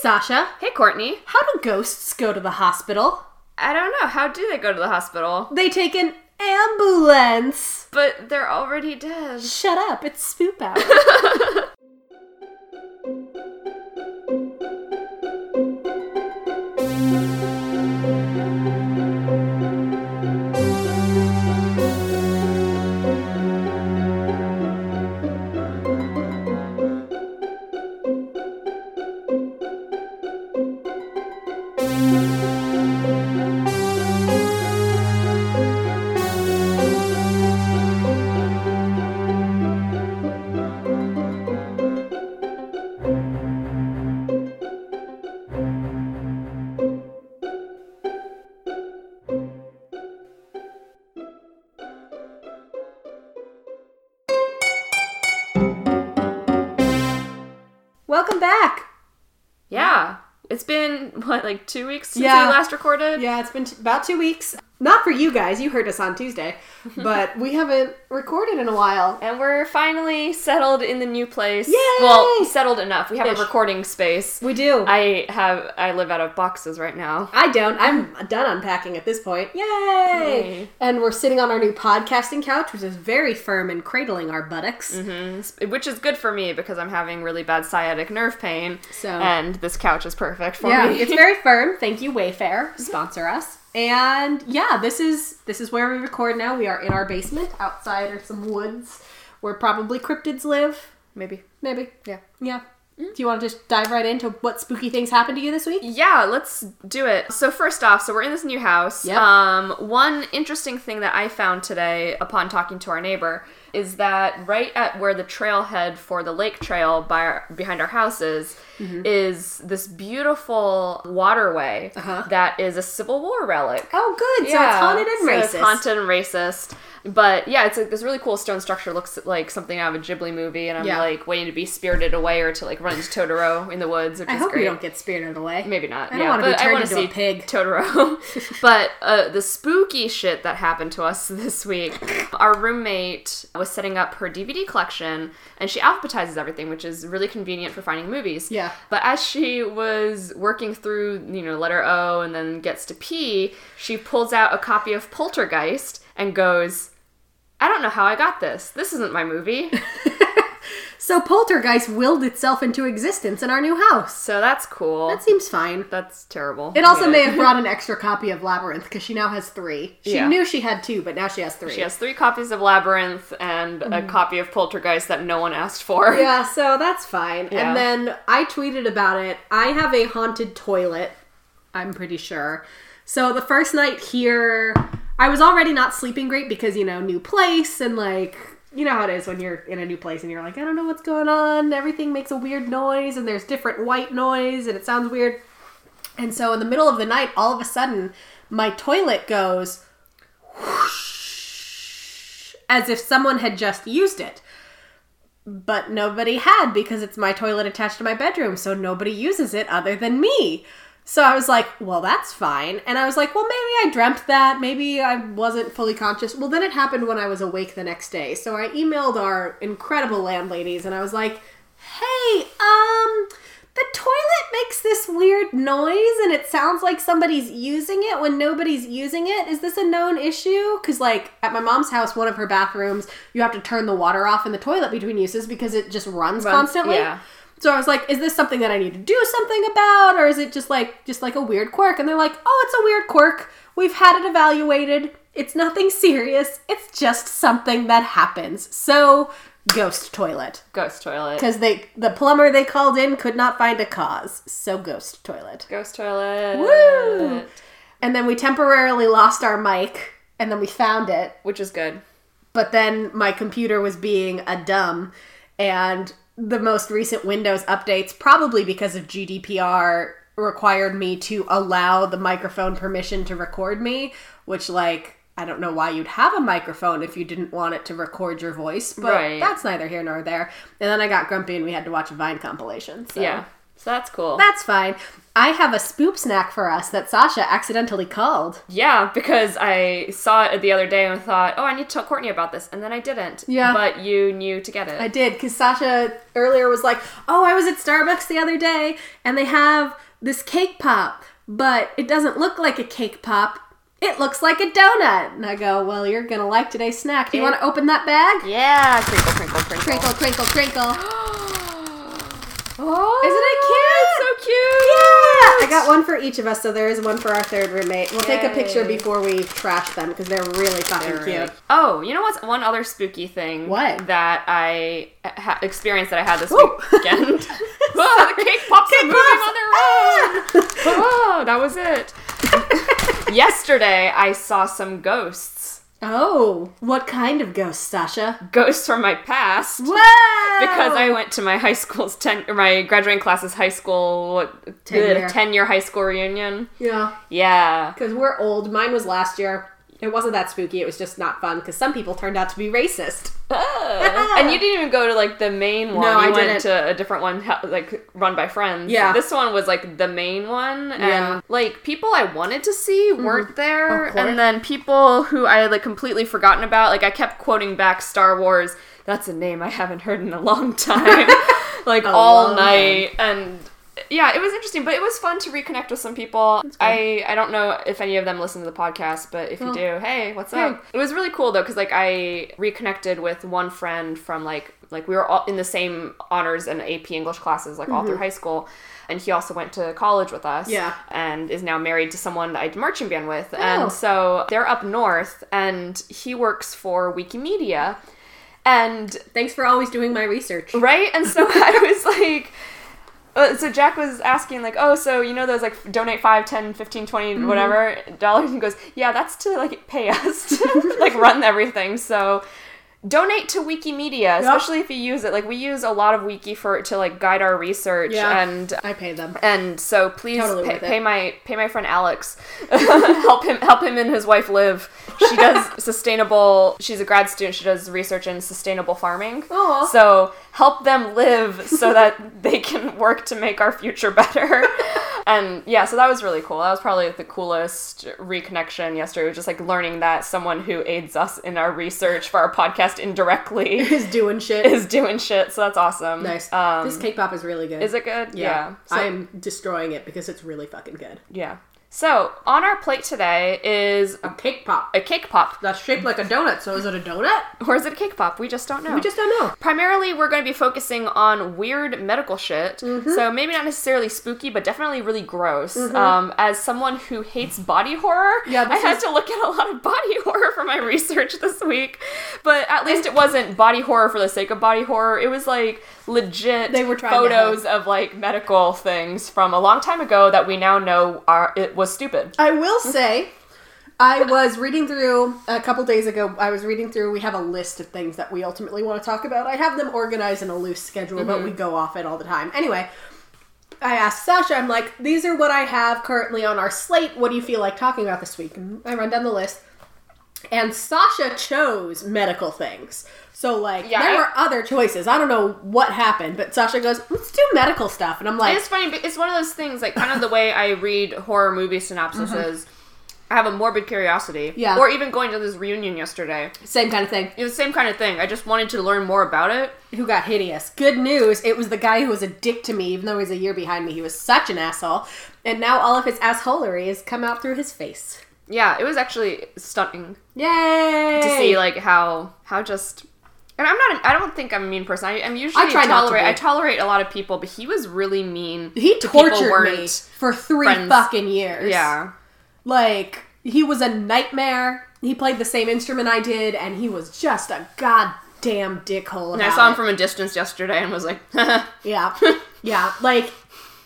Sasha. Hey, Courtney. How do ghosts go to the hospital? I don't know. How do they go to the hospital? They take an ambulance. But they're already dead. Shut up, it's spoop hour. last recorded? Yeah, it's been t- about two weeks. Not for you guys, you heard us on Tuesday, but we haven't recorded in a while. And we're finally settled in the new place. Yay! Well, settled enough. We have Ish. a recording space. We do. I, have, I live out of boxes right now. I don't. I'm done unpacking at this point. Yay! Yay. And we're sitting on our new podcasting couch, which is very firm and cradling our buttocks. Mhm. Which is good for me because I'm having really bad sciatic nerve pain. So- And this couch is perfect for yeah, me. it's very firm. Thank you, Wayfair, sponsor us. And yeah, this is this is where we record now. We are in our basement. Outside are some woods where probably cryptids live. Maybe. Maybe. Yeah. Yeah. Do you want to just dive right into what spooky things happened to you this week? Yeah, let's do it. So first off, so we're in this new house. Yep. Um, one interesting thing that I found today upon talking to our neighbor is that right at where the trailhead for the lake trail by our, behind our house is, Mm-hmm. is this beautiful waterway Uh-huh. that is a Civil War relic. Oh, good. So it's haunted and so racist. It's haunted and racist. But yeah, it's like this really cool stone structure. Looks like something out of a Ghibli movie, and I'm Yeah. like waiting to be spirited away or to like run into Totoro in the woods, which I is hope great. you don't get spirited away. Maybe not. I don't yeah, wanna be turned into a pig. Totoro. but uh, the spooky shit that happened to us this week, our roommate was setting up her DVD collection, and she alphabetizes everything, which is really convenient for finding movies. Yeah. But as she was working through, you know, letter O and then gets to P, she pulls out a copy of Poltergeist and goes. I don't know how I got this. This isn't my movie. So Poltergeist willed itself into existence in our new house. So that's cool. That seems fine. That's terrible. It also Yeah. may have brought an extra copy of Labyrinth because she now has three. She Yeah. knew she had two, but now she has three. She has three copies of Labyrinth and a copy of Poltergeist that no one asked for. Mm. Yeah, so that's fine. Yeah. And then I tweeted about it. I have a haunted toilet, I'm pretty sure. So the first night here, I was already not sleeping great because, you know, new place and like, you know how it is when you're in a new place and you're like, I don't know what's going on. Everything makes a weird noise and there's different white noise and it sounds weird. And so in the middle of the night, all of a sudden, my toilet goes whoosh, as if someone had just used it but nobody had because it's my toilet attached to my bedroom, so nobody uses it other than me. So I was like, well, that's fine. And I was like, well, maybe I dreamt that. Maybe I wasn't fully conscious. Well, then it happened when I was awake the next day. So I emailed our incredible landladies and I was like, hey, um, the toilet makes this weird noise and it sounds like somebody's using it when nobody's using it. Is this a known issue? Because, like, at my mom's house, one of her bathrooms, you have to turn the water off in the toilet between uses because it just runs, Runs- constantly. yeah. So I was like, is this something that I need to do something about or is it just like just like a weird quirk? And they're like, "Oh, it's a weird quirk. We've had it evaluated. It's nothing serious. It's just something that happens." So, ghost toilet. Ghost toilet. Cuz they the plumber they called in could not find a cause. So, ghost toilet. Ghost toilet. Woo! And then we temporarily lost our mic and then we found it Which is good. but then my computer was being a dumb and the most recent windows updates probably because of gdpr required me to allow the microphone permission to record me which like i don't know why you'd have a microphone if you didn't want it to record your voice but Right. that's neither here nor there and then i got grumpy and we had to watch a vine compilation so Yeah. So that's cool. That's fine. I have a spoop snack for us that Sasha accidentally called. yeah, because I saw it the other day and thought, oh, I need to tell Courtney about this, and then I didn't. Yeah. But you knew to get it. I did because Sasha earlier was like, "Oh, I was at Starbucks the other day and they have this cake pop, but it doesn't look like a cake pop. It looks like a donut." And I go, "Well, you're gonna like today's snack. Do you want to open that bag? yeah, crinkle, crinkle, crinkle. Crinkle, crinkle, crinkle. Oh, Isn't it oh, cute? It's so cute. Yeah, I got one for each of us, so there is one for our third roommate. We'll take a picture Yay. before we trash them because they're really fucking They're cute. really- Oh, you know what's one other spooky thing? What? that I ha- experienced that I had this weekend? Whoa, the cake pops are moving on their own. Ah! Whoa, that was it. Yesterday, I saw some ghosts. Oh, what kind of ghost, Sasha? Ghosts from my past. Whoa! Because I went to my high school's ten, or my graduating class's high school what, Ten year. ten year high school reunion. yeah. Yeah, Because we're old. Mine was last year. It wasn't that spooky. It was just not fun because some people turned out to be racist. and you didn't even go to like the main one. No, you I went didn't. to a different one, like run by friends. Yeah. This one was like the main one, and Yeah. Mm-hmm. like people I wanted to see weren't there, Of course. and then people who I had like completely forgotten about. Like I kept quoting back Star Wars. That's a name I haven't heard in a long time. like A all night and. Yeah, it was interesting, but it was fun to reconnect with some people. I I don't know if any of them listen to the podcast, but if you do, hey, what's hey. up? It was really cool though, because like I reconnected with one friend from like like we were all in the same honors and AP English classes like all through high school, and he also went to college with us. Mm-hmm. Yeah. and is now married to someone I did marching band with, Oh. and so they're up north, and he works for Wikimedia, and Thanks for always doing my research. right and so i was like uh, so jack was asking like oh so you know those like donate 5 10 15 20 Mm-hmm. whatever dollars and he goes yeah that's to like pay us to like run everything so donate to wikimedia especially if you use it like we use a lot of Wikipedia to like guide our research Yeah. and I pay them. and so please Totally pay, pay my pay my friend Alex help him help him and his wife live. She does sustainable. She's a grad student. She does research in sustainable farming. Aw. So help them live so that they can work to make our future better. and yeah, so that was really cool. That was probably the coolest reconnection yesterday. Was just like learning that someone who aids us in our research for our podcast indirectly Is doing shit. is doing shit. So that's awesome. nice. Um, this cake pop is really good. is it good? Yeah. So- I'm destroying it because it's really fucking good. Yeah. So, on our plate today is A cake pop. a cake pop. That's shaped like a donut, so is it a donut? Or is it a cake pop? We just don't know. We just don't know. Primarily, we're going to be focusing on weird medical shit. Mm-hmm. So, maybe not necessarily spooky, but definitely really gross. Um, as someone who hates body horror, Yeah, I had is- to look at a lot of body horror for my research this week. But at least it wasn't body horror for the sake of body horror. It was like legit They were photos of like medical things from a long time ago that we now know are it was stupid. I will hmm? say, I was reading through a couple days ago. I was reading through. We have a list of things that we ultimately want to talk about. I have them organized in a loose schedule, but we mm-hmm. go off it all the time. Anyway, I asked Sasha. I'm like, these are what I have currently on our slate. What do you feel like talking about this week? And I run down the list, and Sasha chose medical things. So like, Yeah, there I- were other choices. I don't know what happened, but Sasha goes, "Let's do medical stuff," and I'm like, It's funny. but It's one of those things, like kind of the way I read horror movie synopsises. I have a morbid curiosity. Mm-hmm. Yeah. Or even going to this reunion yesterday. same kind of thing. It was the same kind of thing. I just wanted to learn more about it. who got hideous. Good news, it was the guy who was a dick to me, even though he was a year behind me. He was such an asshole. And now all of his assholery has come out through his face. Yeah, it was actually stunning Yay! to see like how how just. And I'm not. I don't think I'm a mean person. I, I'm usually I try tolerate. I tolerate a lot of people, but he was really mean. he to tortured me for three friends. fucking years. Yeah. Like, he was a nightmare. He played the same instrument I did, and he was just a goddamn dickhole. And I saw him it. from a distance yesterday and was like, Yeah. yeah. Like,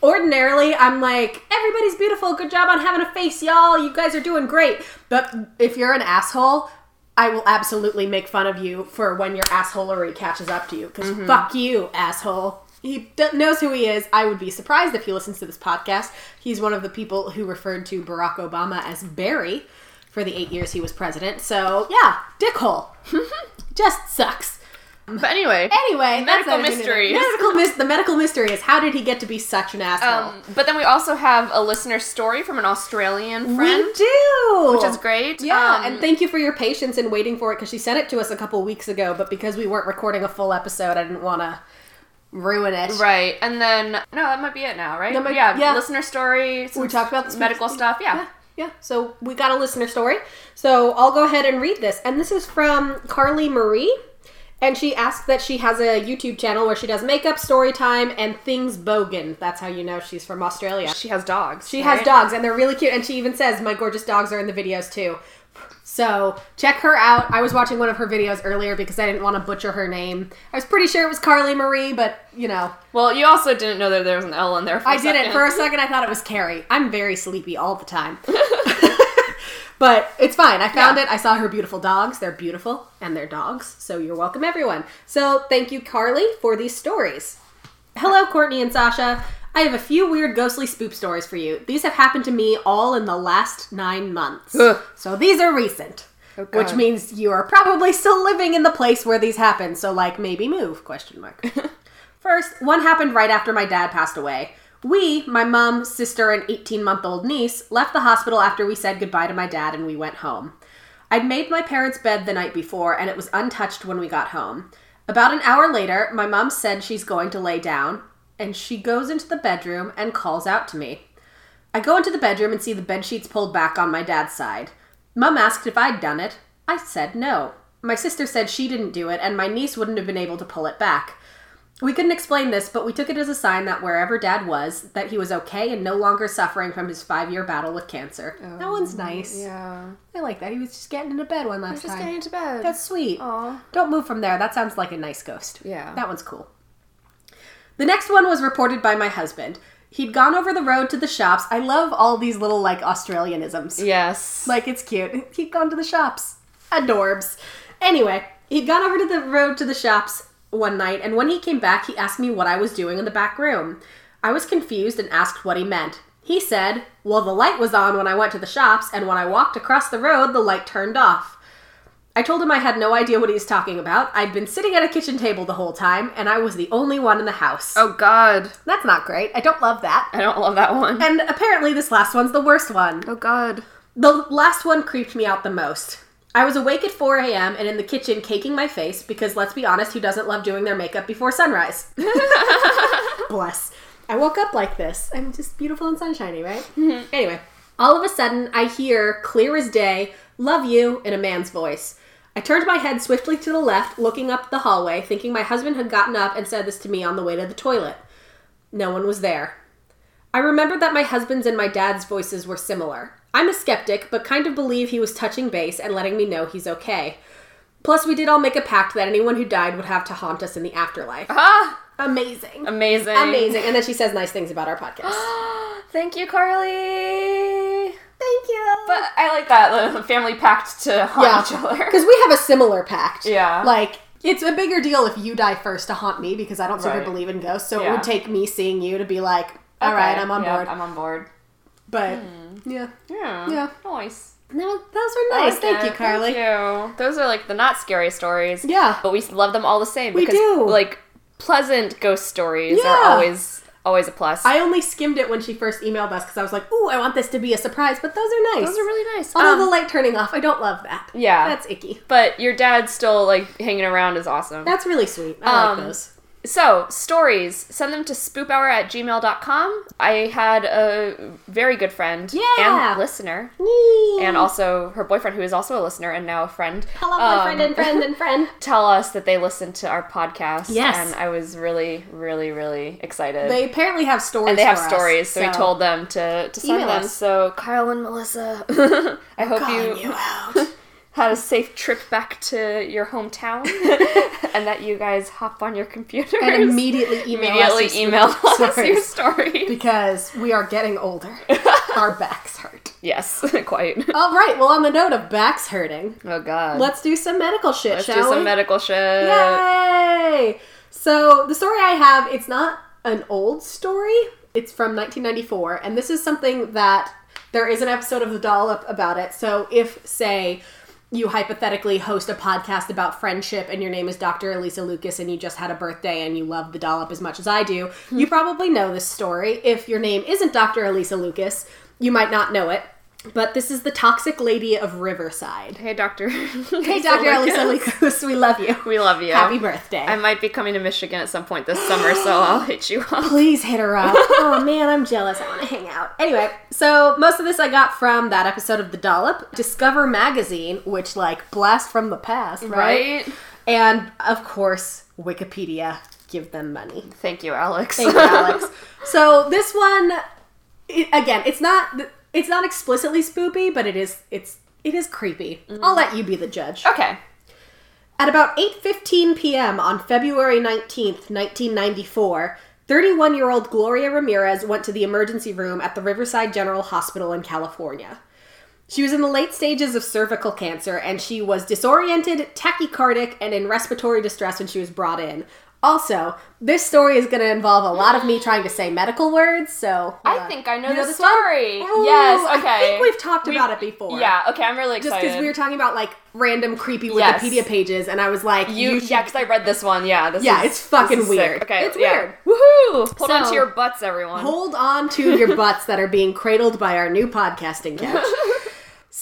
ordinarily, I'm like, everybody's beautiful. Good job on having a face, y'all. You guys are doing great. But if you're an asshole, I will absolutely make fun of you for when your assholery catches up to you. Because mm-hmm. fuck you, asshole. He d- knows who he is. I would be surprised if he listens to this podcast. He's one of the people who referred to Barack Obama as Barry for the eight years he was president. So, yeah, dickhole. Just sucks. But anyway, Anyway, Medical not a good mysteries. enough. Medical mis- the medical mystery is how did he get to be such an asshole? um, but then we also have a listener story from an Australian friend, we do, which is great. Yeah, Um, and thank you for your patience in waiting for it because she sent it to us a couple weeks ago, but because we weren't recording a full episode, I didn't want to ruin it. Right, and then no, that might be it now, right? Might- yeah, yeah. listener story. We talked about this medical stuff. Yeah. yeah, yeah. So we got a listener story. So I'll go ahead and read this, and this is from Carly Marie. And she asked that she has a YouTube channel where she does makeup, story time, and things bogan. That's how you know she's from Australia. she has dogs. She right? has dogs, and they're really cute. And she even says, "My gorgeous dogs are in the videos too." So check her out. I was watching one of her videos earlier because I didn't want to butcher her name. I was pretty sure it was Carly Marie, but you know, Well, you also didn't know that there was an L in there. For I didn't. For a second, I thought it was Carrie. I'm very sleepy all the time. but it's fine. I found Yeah. it. I saw her beautiful dogs. They're beautiful, and they're dogs. So you're welcome, everyone. So thank you, Carly, for these stories. Hello, Courtney and Sasha. I have a few weird ghostly spook stories for you. These have happened to me all in the last nine months. Ugh. So these are recent. Oh, which means you are probably still living in the place where these happened. So like maybe move question mark. First, one happened right after my dad passed away. We, my mom, sister, and 18 month old niece, left the hospital after we said goodbye to my dad and we went home. I'd made my parents' bed the night before and it was untouched when we got home. About an hour later, my mom said she's going to lay down, and she goes into the bedroom and calls out to me. I go into the bedroom and see the bed sheets pulled back on my dad's side. Mum asked if I'd done it. I said no. My sister said she didn't do it, and my niece wouldn't have been able to pull it back. We couldn't explain this, but we took it as a sign that wherever Dad was, that he was okay and no longer suffering from his five-year battle with cancer. that oh, one's nice. Yeah. I like that. He was just getting into bed one last Just time. Just getting into bed. That's sweet. Aw. Don't move from there. That sounds like a nice ghost. Yeah. That one's cool. The next one was reported by my husband. He'd gone over the road to the shops. I love all these little like Australianisms. Yes. Like it's cute. He'd gone to the shops. Adorbs. Anyway, he'd gone over to the road to the shops one night, and when he came back, he asked me what I was doing in the back room. I was confused and asked what he meant. He said, Well, the light was on when I went to the shops, and when I walked across the road, the light turned off. I told him I had no idea what he was talking about. I'd been sitting at a kitchen table the whole time, and I was the only one in the house. oh God. That's not great. I don't love that. I don't love that one. And apparently, this last one's the worst one. oh God. The last one creeped me out the most. I was awake at 4 a.m. and in the kitchen caking my face because, let's be honest, who doesn't love doing their makeup before sunrise? Bless. I woke up like this. I'm just beautiful and sunshiny, right? Mm-hmm. Anyway, all of a sudden, I hear, clear as day, love you in a man's voice. I turned my head swiftly to the left, looking up the hallway, thinking my husband had gotten up and said this to me on the way to the toilet. No one was there. I remembered that my husband's and my dad's voices were similar. I'm a skeptic, but kind of believe he was touching base and letting me know he's okay. Plus, we did all make a pact that anyone who died would have to haunt us in the afterlife. Ah, Amazing. amazing. Amazing. And then she says nice things about our podcast. Thank you, Carly. Thank you. But I like that the family pact to haunt each other. Because we have a similar pact. Yeah. Like, it's a bigger deal if you die first to haunt me because I don't super Right. believe in ghosts. So it would take me seeing you to be like, all right, Okay, I'm on yeah, board. I'm on board. But, yeah. Yeah. Yeah. Nice. No, those were nice. like Thank it. you, Carly. Thank you. Those are like the not scary stories. Yeah. But we love them all the same We because do. like pleasant ghost stories Yeah. are always always a plus. I only skimmed it when she first emailed us because I was like, ooh, I want this to be a surprise, but those are nice. Those are really nice. Although Um, the light turning off, I don't love that. Yeah. That's icky. but your dad still like hanging around is awesome. That's really sweet. I Um, like those. So, stories, send them to spoophour at gmail.com. I had a very good friend Yeah. and listener, Yee. and also her boyfriend, who is also a listener and now a friend, Hello, my friend um, and friend and friend. tell us that they listened to our podcast. Yes. And I was really, really, really excited. They apparently have stories. and they have for us, stories, so, we told them to, to send Email them. us. So, Kyle and Melissa, I hope you, you out. had a safe trip back to your hometown and that you guys hop on your computer and immediately email immediately us your email us your story. because we are getting older. Our backs hurt. yes, quite. All right. Well, on the note of backs hurting, Oh god. let's do some medical shit, Let's shall do some we? medical shit. Yay! So the story I have, it's not an old story. It's from 1994, and this is something that there is an episode of The Dollop about it. So if, say, you hypothetically host a podcast about friendship and your name is Dr. Elisa Lucas and you just had a birthday and you love the dollop as much as I do, you hmm. probably know this story. If your name isn't Dr. Elisa Lucas, you might not know it. But this is the toxic lady of Riverside. Hey, Doctor. Hey, Dr. Elisa Lucas, we love you. We love you. Happy birthday. I might be coming to Michigan at some point this summer, so I'll hit you up. Please hit her up. oh man, I'm jealous. I want to hang out. Anyway, so most of this I got from that episode of The Dollop, Discover Magazine, which like blast from the past, right? Right? And of course, Wikipedia. Give them money. Thank you, Alex. Thank you, Alex. so this one, it, again, it's not it's not explicitly spoopy, but it is it's it is creepy. I'll let you be the judge. okay. At about 8:15 p.m. on February 19th, 1994, 31-year-old Gloria Ramirez went to the emergency room at the Riverside General Hospital in California. She was in the late stages of cervical cancer and she was disoriented, tachycardic, and in respiratory distress when she was brought in. Also, this story is going to involve a lot of me trying to say medical words, so I think I know you the story. Ooh, yes, okay. I think we've talked We- about it before. Yeah, okay, I'm really Just excited. because we were talking about like random creepy Yes. Wikipedia pages, and I was like, you, should- yeah, because I read this one. Yeah, this Yeah, is, it's fucking is sick. weird. Okay, It's yeah. weird. Woohoo! Hold on to your butts, everyone. hold on to your butts that are being cradled by our new podcasting couch.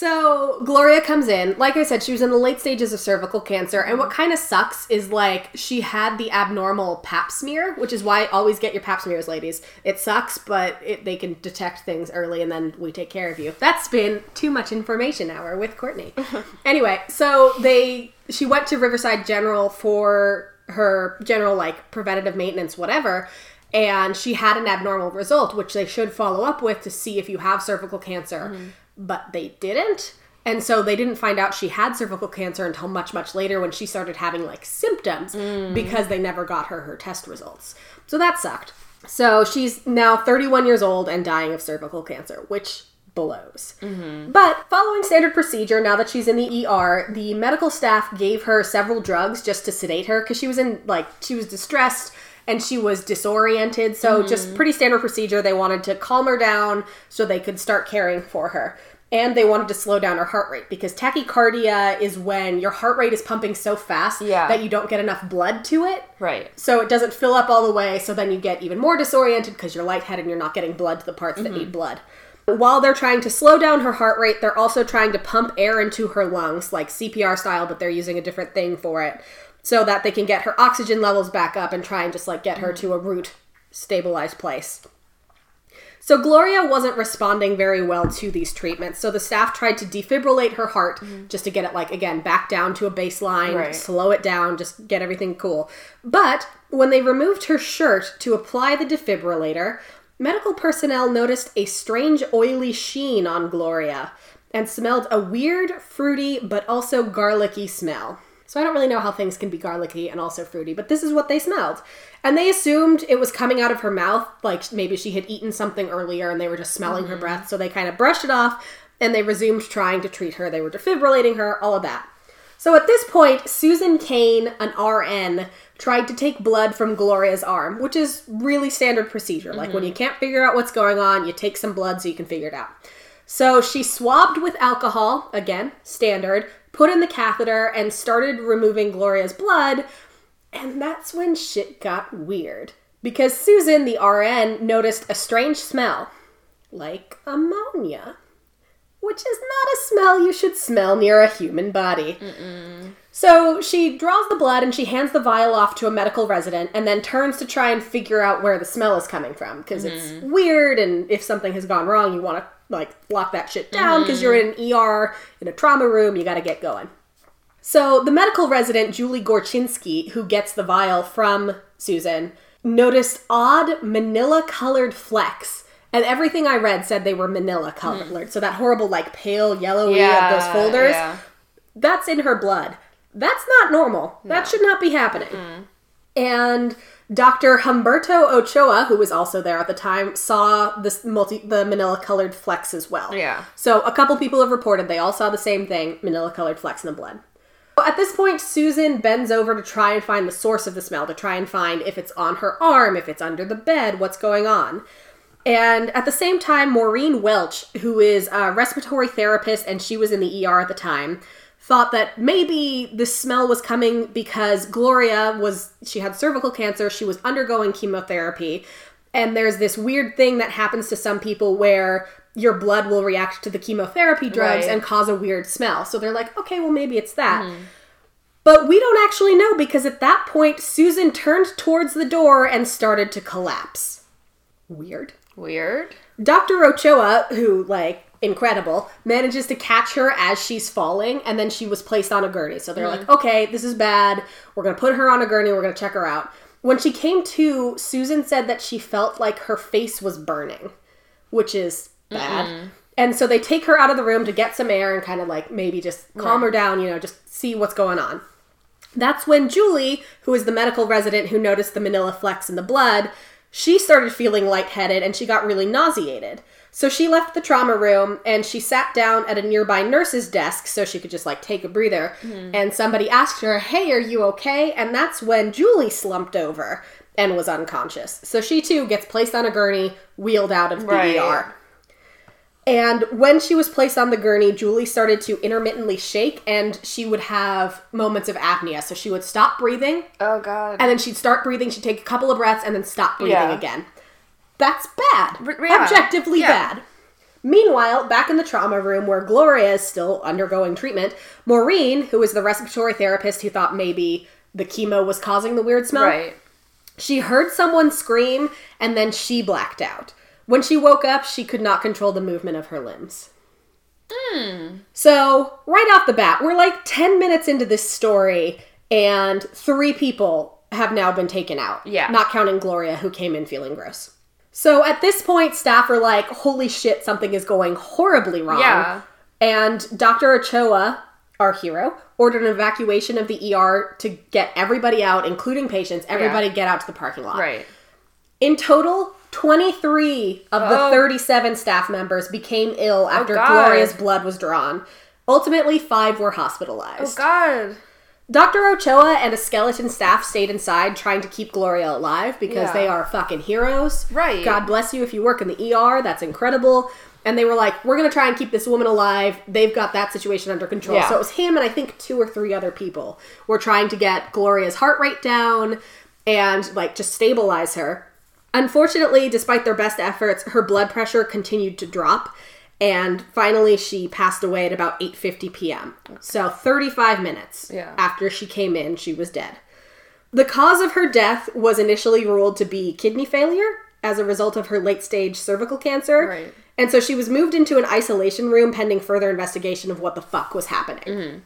So Gloria comes in. Like I said, she was in the late stages of cervical cancer, and what mm-hmm. kind of sucks is like she had the abnormal Pap smear, which is why always get your Pap smears, ladies. It sucks, but it, they can detect things early, and then we take care of you. That's been too much information hour with Courtney. anyway, so they she went to Riverside General for her general like preventative maintenance, whatever and she had an abnormal result, which they should follow up with to see if you have cervical cancer. Mm-hmm. But they didn't. And so they didn't find out she had cervical cancer until much, much later when she started having like symptoms because they never got her her test results. So that sucked. So she's now 31 years old and dying of cervical cancer, which blows. But following standard procedure, now that she's in the ER, the medical staff gave her several drugs just to sedate her because she was in like she was distressed and she was disoriented. So just pretty standard procedure. They wanted to calm her down so they could start caring for her. And they wanted to slow down her heart rate because tachycardia is when your heart rate is pumping so fast Yeah. that you don't get enough blood to it. Right. So it doesn't fill up all the way, so then you get even more disoriented because you're lightheaded and you're not getting blood to the parts that mm-hmm. need blood. While they're trying to slow down her heart rate, they're also trying to pump air into her lungs, like CPR style, but they're using a different thing for it, so that they can get her oxygen levels back up and try and just like get her mm. to a root stabilized place. So Gloria wasn't responding very well to these treatments. So the staff tried to defibrillate her heart mm-hmm. just to get it like again back down to a baseline, Right. slow it down, just get everything cool. But when they removed her shirt to apply the defibrillator, medical personnel noticed a strange oily sheen on Gloria and smelled a weird, fruity, but also garlicky smell. So I don't really know how things can be garlicky and also fruity, but this is what they smelled. And they assumed it was coming out of her mouth, like maybe she had eaten something earlier and they were just smelling her mm-hmm. breath. So they kind of brushed it off and they resumed trying to treat her. They were defibrillating her, all of that. So at this point, Susan Kane, an RN, tried to take blood from Gloria's arm, which is really standard procedure. Like when you mm-hmm. can't figure out what's going on, you take some blood so you can figure it out. So she swabbed with alcohol, again, standard, put in the catheter, and started removing Gloria's blood. And that's when shit got weird. Because Susan, the RN, noticed a strange smell like ammonia, which is not a smell you should smell near a human body. So she draws the blood and she hands the vial off to a medical resident and then turns to try and figure out where the smell is coming from because it's mm-hmm. weird and if something has gone wrong, you want to like lock that shit down because you're in an ER in a trauma room, you got to get going. So the medical resident, Julie Gorchynski, who gets the vial from Susan, noticed odd manila colored flecks. And everything I read said they were manila colored. So that horrible, like, pale yellowy of those folders. Yeah. That's in her blood. That's not normal. That should not be happening. And Dr. Humberto Ochoa, who was also there at the time, saw this multi the manila colored flecks as well. Yeah. So a couple people have reported they all saw the same thing, manila colored flecks in the blood. At this point, Susan bends over to try and find the source of the smell, to try and find if it's on her arm, if it's under the bed, what's going on. And at the same time, Maureen Welch, who is a respiratory therapist and she was in the ER at the time, thought that maybe the smell was coming because Gloria was she had cervical cancer, she was undergoing chemotherapy, and there's this weird thing that happens to some people where your blood will react to the chemotherapy drugs Right. and cause a weird smell. So they're like, okay, well maybe it's that. Mm-hmm. But we don't actually know because at that point Susan turned towards the door and started to collapse. Weird. Weird. Dr. Ochoa, who, like, incredible, manages to catch her as she's falling, and then she was placed on a gurney. So they're like, mm-hmm. okay, this is bad. We're gonna put her on a gurney, we're gonna check her out. When she came to, Susan said that she felt like her face was burning, which is bad. And so they take her out of the room to get some air and kind of like maybe just calm her down, you know, just see what's going on. That's when Julie, who is the medical resident who noticed the manila flecks in the blood, she started feeling lightheaded and she got really nauseated. So she left the trauma room and she sat down at a nearby nurse's desk so she could just like take a breather. And somebody asked her, Hey, are you okay? And that's when Julie slumped over and was unconscious. So she too gets placed on a gurney, wheeled out of the Right. ER. And when she was placed on the gurney, Julie started to intermittently shake and she would have moments of apnea. So she would stop breathing Oh god. and then she'd start breathing, she'd take a couple of breaths and then stop breathing Yeah. again. That's bad. Yeah. Objectively Yeah. bad. Meanwhile, back in the trauma room where Gloria is still undergoing treatment, Maureen, who was the respiratory therapist who thought maybe the chemo was causing the weird smell, right. she heard someone scream and then she blacked out. When she woke up, she could not control the movement of her limbs. Hmm. So, right off the bat, we're like 10 minutes into this story, and three people have now been taken out. Yeah. Not counting Gloria, who came in feeling gross. So, at this point, staff are like, holy shit, something is going horribly wrong. Yeah. And Dr. Ochoa, our hero, ordered an evacuation of the ER to get everybody out, including patients, everybody get out to the parking lot. Right. In total, 23 of the Oh. 37 staff members became ill after God. Gloria's blood was drawn. Ultimately, five were hospitalized. Oh god. Dr. Ochoa and a skeleton staff stayed inside trying to keep Gloria alive because Yeah. they are fucking heroes. Right. God bless you if you work in the ER. That's incredible. And they were like, we're going to try and keep this woman alive. They've got that situation under control. Yeah. So it was him and I think two or three other people were trying to get Gloria's heart rate down and like just stabilize her. Unfortunately, despite their best efforts, her blood pressure continued to drop and finally she passed away at about 8:50 p.m. So 35 minutes Yeah. after she came in, she was dead. The cause of her death was initially ruled to be kidney failure as a result of her late stage cervical cancer. Right. And so she was moved into an isolation room pending further investigation of what the fuck was happening. Mm-hmm.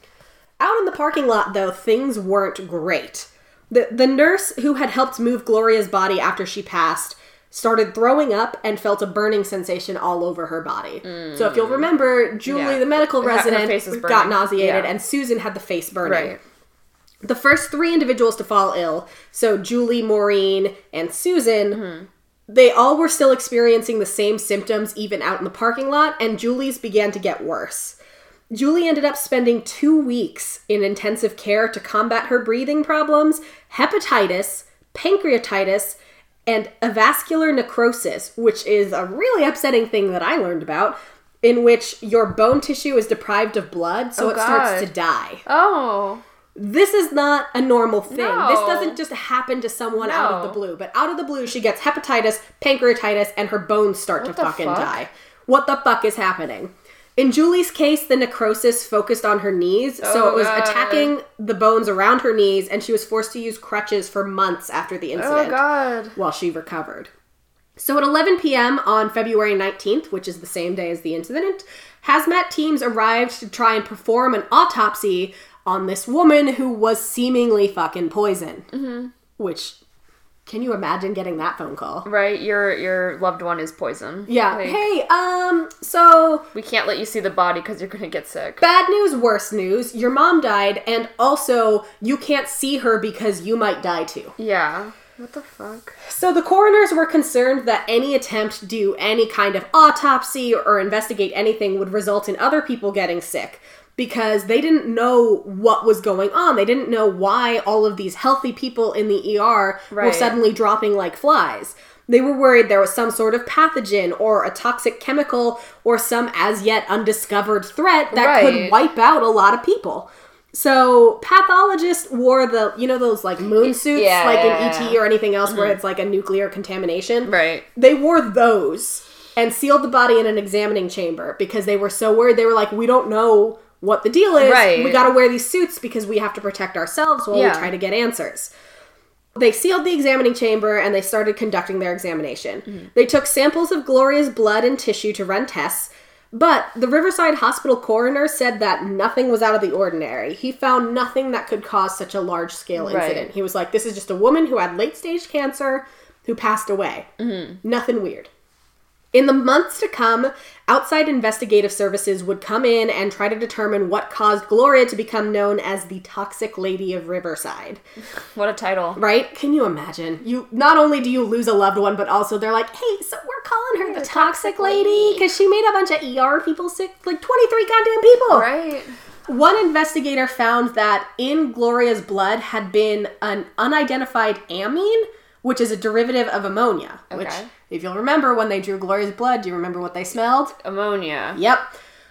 Out in the parking lot, though, things weren't great. The, the nurse who had helped move Gloria's body after she passed started throwing up and felt a burning sensation all over her body. So if you'll remember, Julie, Yeah. the medical resident, got nauseated, Yeah. and Susan had the face burning. Right. The first three individuals to fall ill, so Julie, Maureen, and Susan, Mm-hmm. they all were still experiencing the same symptoms even out in the parking lot, and Julie's began to get worse. Julie ended up spending two weeks in intensive care to combat her breathing problems, hepatitis, pancreatitis, and avascular necrosis, which is a really upsetting thing that I learned about, in which your bone tissue is deprived of blood, so Oh, it starts to die. Oh. This is not a normal thing. No. This doesn't just happen to someone out of the blue. But out of the blue, she gets hepatitis, pancreatitis, and her bones start to fucking fuck? die. What the fuck is happening? In Julie's case, the necrosis focused on her knees, so Oh, it was God. attacking the bones around her knees, and she was forced to use crutches for months after the incident Oh god. while she recovered. So at 11 p.m. on February 19th, which is the same day as the incident, hazmat teams arrived to try and perform an autopsy on this woman who was seemingly fucking poisoned. Mm-hmm. Which, can you imagine getting that phone call? Right, your your loved one is poison. Yeah. Like, hey, um, so we can't let you see the body because you're gonna get sick. bad news, worse news. Your mom died, and also you can't see her because you might die too. Yeah. What the fuck? So the coroners were concerned that any attempt to do any kind of autopsy or investigate anything would result in other people getting sick because they didn't know what was going on. They didn't know why all of these healthy people in the ER were suddenly dropping like flies. They were worried there was some sort of pathogen or a toxic chemical or some as yet undiscovered threat that could wipe out a lot of people. So pathologists wore the you know those like moon suits Yeah, like yeah, in yeah. Mm-hmm. ET or anything else where it's like a nuclear contamination. Right. They wore those and sealed the body in an examining chamber because they were so worried. They were like, we don't know what the deal is. Right. We got to wear these suits because we have to protect ourselves while Yeah. we try to get answers. They sealed the examining chamber and they started conducting their examination. Mm-hmm. They took samples of Gloria's blood and tissue to run tests, but the Riverside Hospital coroner said that nothing was out of the ordinary. He found nothing that could cause such a large scale Right. incident. He was like, this is just a woman who had late stage cancer who passed away. Nothing weird. In the months to come, outside investigative services would come in and try to determine what caused Gloria to become known as the Toxic Lady of Riverside. What a title. Right? Can you imagine? You not only do you lose a loved one, but also they're like, "Hey, so we're calling her the Toxic Lady because she made a bunch of ER people sick, like twenty three goddamn people." Right. One investigator found that in Gloria's blood had been an unidentified amine, which is a derivative of ammonia. Which, if you'll remember, when they drew Gloria's blood, do you remember what they smelled? Ammonia. Yep.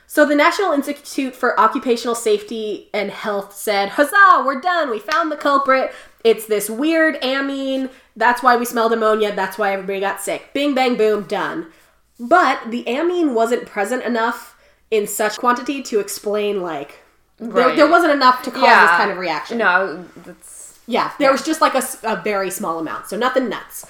So the National Institute for Occupational Safety and Health said, Huzzah, we're done. We found the culprit. It's this weird amine. That's why we smelled ammonia. That's why everybody got sick. Bing, bang, boom, done. But the amine wasn't present enough in such quantity to explain, like, there, there wasn't enough to cause Yeah. this kind of reaction. No, that's Yeah, there was just like a very small amount, so nothing nuts.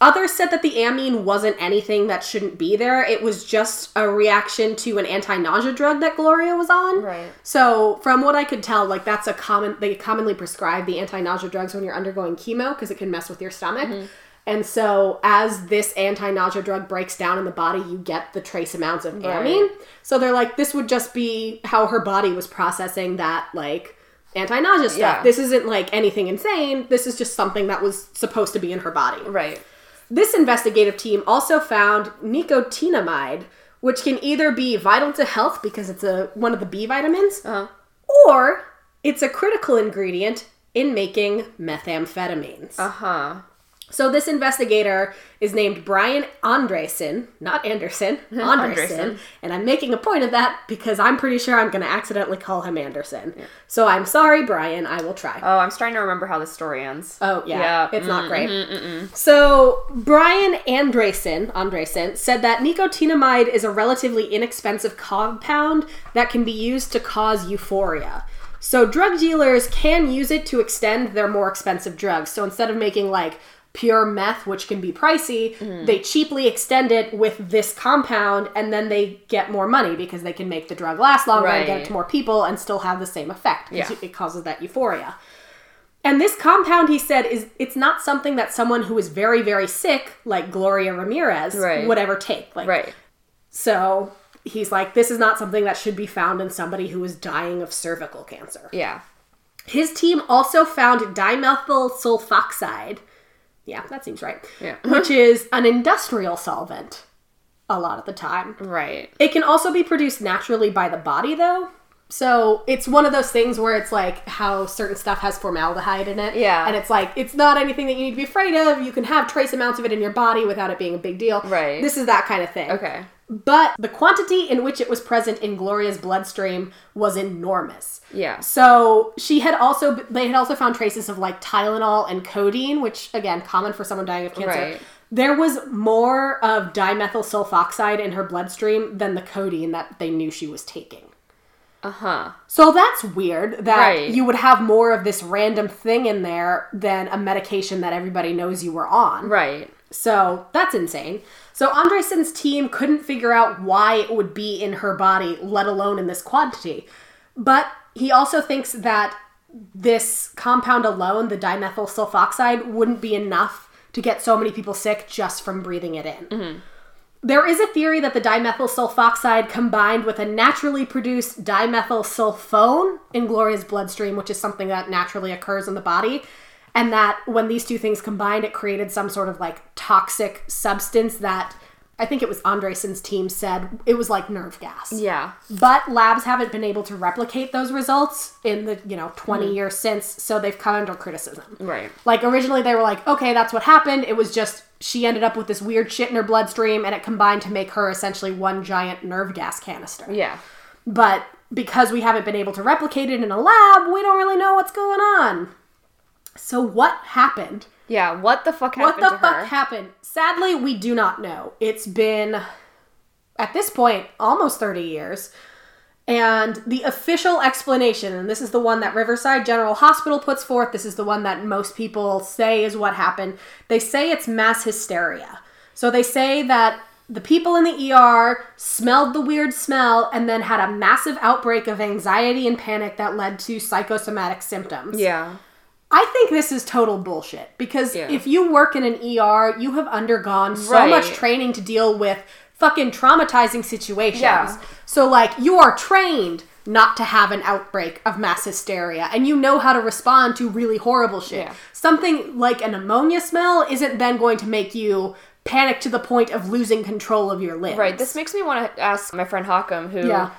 Others said that the amine wasn't anything that shouldn't be there. It was just a reaction to an anti-nausea drug that Gloria was on. Right. So, from what I could tell, like that's a common they commonly prescribe the anti-nausea drugs when you're undergoing chemo because it can mess with your stomach. Mm-hmm. And so, as this anti-nausea drug breaks down in the body, you get the trace amounts of amine. So they're like, this would just be how her body was processing that like anti-nausea stuff. Yeah. This isn't like anything insane. This is just something that was supposed to be in her body. right. This investigative team also found nicotinamide, which can either be vital to health because it's a one of the B vitamins, Uh-huh. or it's a critical ingredient in making methamphetamines. Uh huh. So this investigator is named Brian Andresen, not Anderson, Andresen, Andresen. and I'm making a point of that because I'm pretty sure I'm going to accidentally call him Anderson. So I'm sorry, Brian. I will try. Oh, I'm starting to remember how the story ends. Oh yeah, Yeah. it's not great. Mm-mm-mm. So Brian Andresen, Andresen said that nicotinamide is a relatively inexpensive compound that can be used to cause euphoria. So drug dealers can use it to extend their more expensive drugs. So instead of making like pure meth, which can be pricey, Mm-hmm. they cheaply extend it with this compound and then they get more money because they can make the drug last longer and get it to more people and still have the same effect Yeah. it causes that euphoria. And this compound, he said, is it's not something that someone who is very, very sick, like Gloria Ramirez, Right. would ever take. Like, Right. So he's like, this is not something that should be found in somebody who is dying of cervical cancer. Yeah. His team also found dimethyl sulfoxide. Yeah, that seems right. Yeah. Which is an industrial solvent a lot of the time. Right. It can also be produced naturally by the body, though. So it's one of those things where it's like how certain stuff has formaldehyde in it. Yeah. And it's like, it's not anything that you need to be afraid of. You can have trace amounts of it in your body without it being a big deal. Right. This is that kind of thing. Okay. But the quantity in which it was present in Gloria's bloodstream was enormous. Yeah. So she had also they had also found traces of like Tylenol and codeine, which again common for someone dying of cancer. Right. There was more of dimethyl sulfoxide in her bloodstream than the codeine that they knew she was taking. Uh huh. So that's weird that Right. you would have more of this random thing in there than a medication that everybody knows you were on. Right. So that's insane. So Andresen's team couldn't figure out why it would be in her body, let alone in this quantity. But he also thinks that this compound alone, the dimethyl sulfoxide, wouldn't be enough to get so many people sick just from breathing it in. Mm-hmm. There is a theory that the dimethyl sulfoxide combined with a naturally produced dimethyl sulfone in Gloria's bloodstream, which is something that naturally occurs in the body, and that when these two things combined, it created some sort of like toxic substance that I think it was Andresen's team said it was like nerve gas. Yeah. But labs haven't been able to replicate those results in the, you know, 20 hmm. years since, so they've come under criticism. Right. Like originally they were like, okay, that's what happened. It was just she ended up with this weird shit in her bloodstream and it combined to make her essentially one giant nerve gas canister. Yeah. But because we haven't been able to replicate it in a lab, we don't really know what's going on. So what happened? Yeah. What the fuck What happened the to fuck her? happened? Sadly, we do not know. It's been at this point almost 30 years. And the official explanation, and this is the one that Riverside General Hospital puts forth, this is the one that most people say is what happened. They say it's mass hysteria. So they say that the people in the ER smelled the weird smell and then had a massive outbreak of anxiety and panic that led to psychosomatic symptoms. yeah. I think this is total bullshit because Yeah. if you work in an ER, you have undergone so Right. much training to deal with fucking traumatizing situations. Yeah. So, like, you are trained not to have an outbreak of mass hysteria and you know how to respond to really horrible shit. Yeah. Something like an ammonia smell isn't then going to make you panic to the point of losing control of your limbs. Right. This makes me want to ask my friend Hawkham, who is Yeah.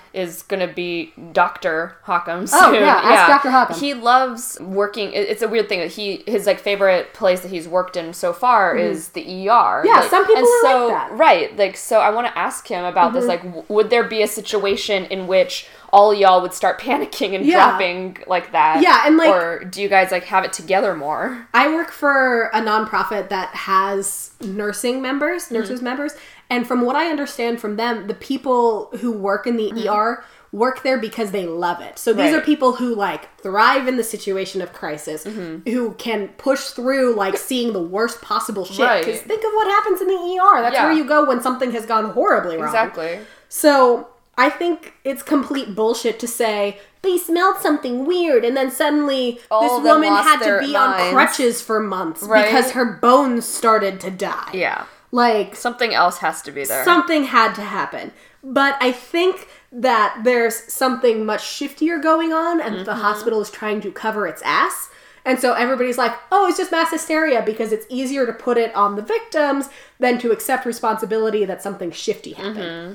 going to be Doctor Hawkham. Oh, soon. yeah, ask Dr. Hawkham. He loves working. It's a weird thing that he his like favorite place that he's worked in so far is the ER. Mm-hmm. Yeah, Like- some people and are like so, that. Mm-hmm. Right. Like so, I want to ask him about this. Like, w- would there be a situation in which all y'all would start panicking and Yeah. dropping like that? Yeah, and, like- or do you guys like have it together more? I work for a nonprofit that has nursing members, nurses members, and from what I understand from them, the people who work in the ER work there because they love it. So these Right. are people who like thrive in the situation of crisis, who can push through like seeing the worst possible shit. Right. Because think of what happens in the ER. That's Yeah. where you go when something has gone horribly wrong. Exactly. So I think it's complete bullshit to say they smelled something weird and then suddenly All this woman had to be on crutches for months Right. because her bones started to die. Yeah. Like Something else has to be there. something had to happen. But I think that there's something much shiftier going on and Mm-hmm. the hospital is trying to cover its ass. And so everybody's like, oh, it's just mass hysteria because it's easier to put it on the victims than to accept responsibility that something shifty happened. Mm-hmm.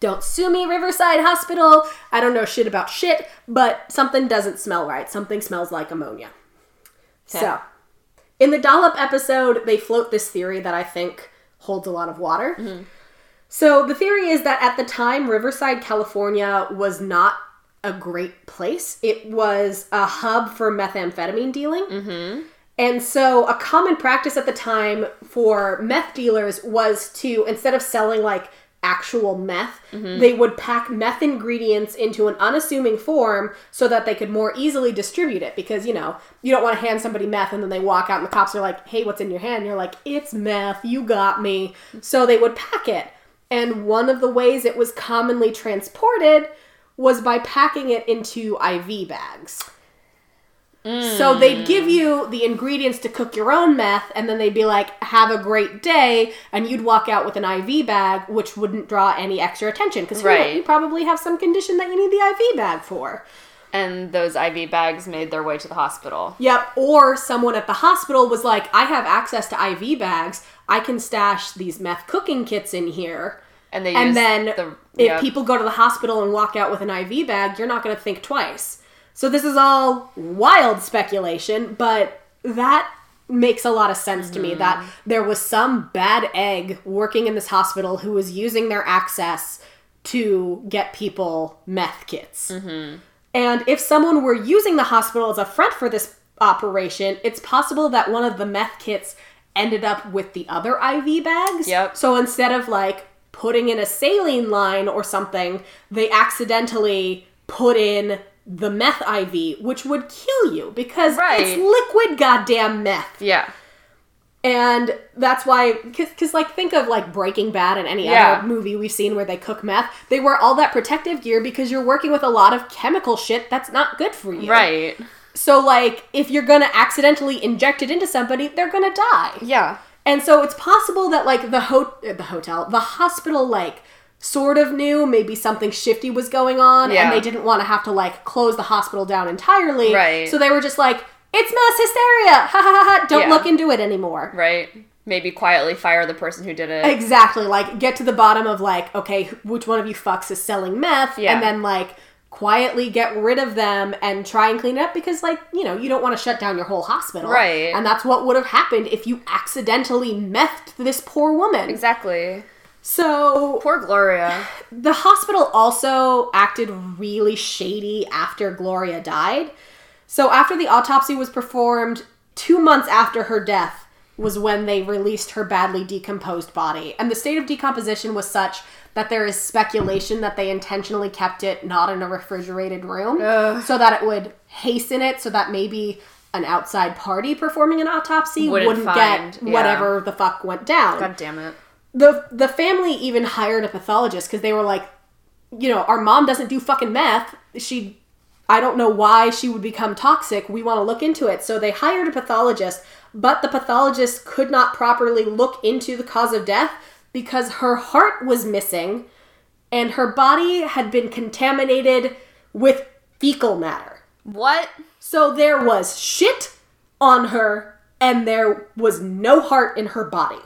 Don't sue me, Riverside Hospital. I don't know shit about shit, but something doesn't smell right. Something smells like ammonia. So, in the Dollop episode, they float this theory that I think holds a lot of water. So, the theory is that at the time, Riverside, California was not a great place. It was a hub for methamphetamine dealing. Mm-hmm. And so, a common practice at the time for meth dealers was to, instead of selling like actual meth, mm-hmm. they would pack meth ingredients into an unassuming form so that they could more easily distribute it. Because, you know, you don't want to hand somebody meth and then they walk out and the cops are like, hey, what's in your hand? And you're like, it's meth, you got me. So they would pack it. And one of the ways it was commonly transported was by packing it into IV bags. So they'd give you the ingredients to cook your own meth, and then they'd be like, "Have a great day," and you'd walk out with an IV bag, which wouldn't draw any extra attention because Right. you probably have some condition that you need the IV bag for. and those IV bags made their way to the hospital. Yep. Or someone at the hospital was like, "I have access to IV bags. I can stash these meth cooking kits in here." And they and then the if people go to the hospital and walk out with an IV bag, you're not going to think twice. So this is all wild speculation, but that makes a lot of sense to me Mm-hmm. that there was some bad egg working in this hospital who was using their access to get people meth kits. Mm-hmm. And if someone were using the hospital as a front for this operation, it's possible that one of the meth kits ended up with the other IV bags. Yep. So instead of like putting in a saline line or something, they accidentally put in the meth IV, which would kill you because Right. it's liquid goddamn meth. yeah. And that's why, because like think of like Breaking Bad and any Yeah. other movie we've seen where they cook meth, they wear all that protective gear because you're working with a lot of chemical shit that's not good for you. Right. So like if you're gonna accidentally inject it into somebody, they're gonna die. Yeah. And so it's possible that like the ho- the hotel, the hospital like sort of knew maybe something shifty was going on Yeah. and they didn't want to have to like close the hospital down entirely. Right. So they were just like, it's mass hysteria. Ha ha ha ha. Don't Yeah. look into it anymore. Right. Maybe quietly fire the person who did it. Exactly. Like get to the bottom of like, okay, which one of you fucks is selling meth Yeah. and then like quietly get rid of them and try and clean it up because like you know you don't want to shut down your whole hospital Right. and that's what would have happened if you accidentally methed this poor woman Exactly. So Poor Gloria. the hospital also acted really shady after Gloria died. So after the autopsy was performed, two months after her death was when they released her badly decomposed body. And the state of decomposition was such that there is speculation that they intentionally kept it not in a refrigerated room Ugh. so that it would hasten it so that maybe an outside party performing an autopsy Wouldn't Wouldn't, find- get yeah. whatever the fuck went down God damn it. The the family even hired a pathologist because they were like, you know, our mom doesn't do fucking meth. She, I don't know why she would become toxic. We want to look into it. So they hired a pathologist, but the pathologist could not properly look into the cause of death because her heart was missing and her body had been contaminated with fecal matter. What? So there was shit on her and there was no heart in her body.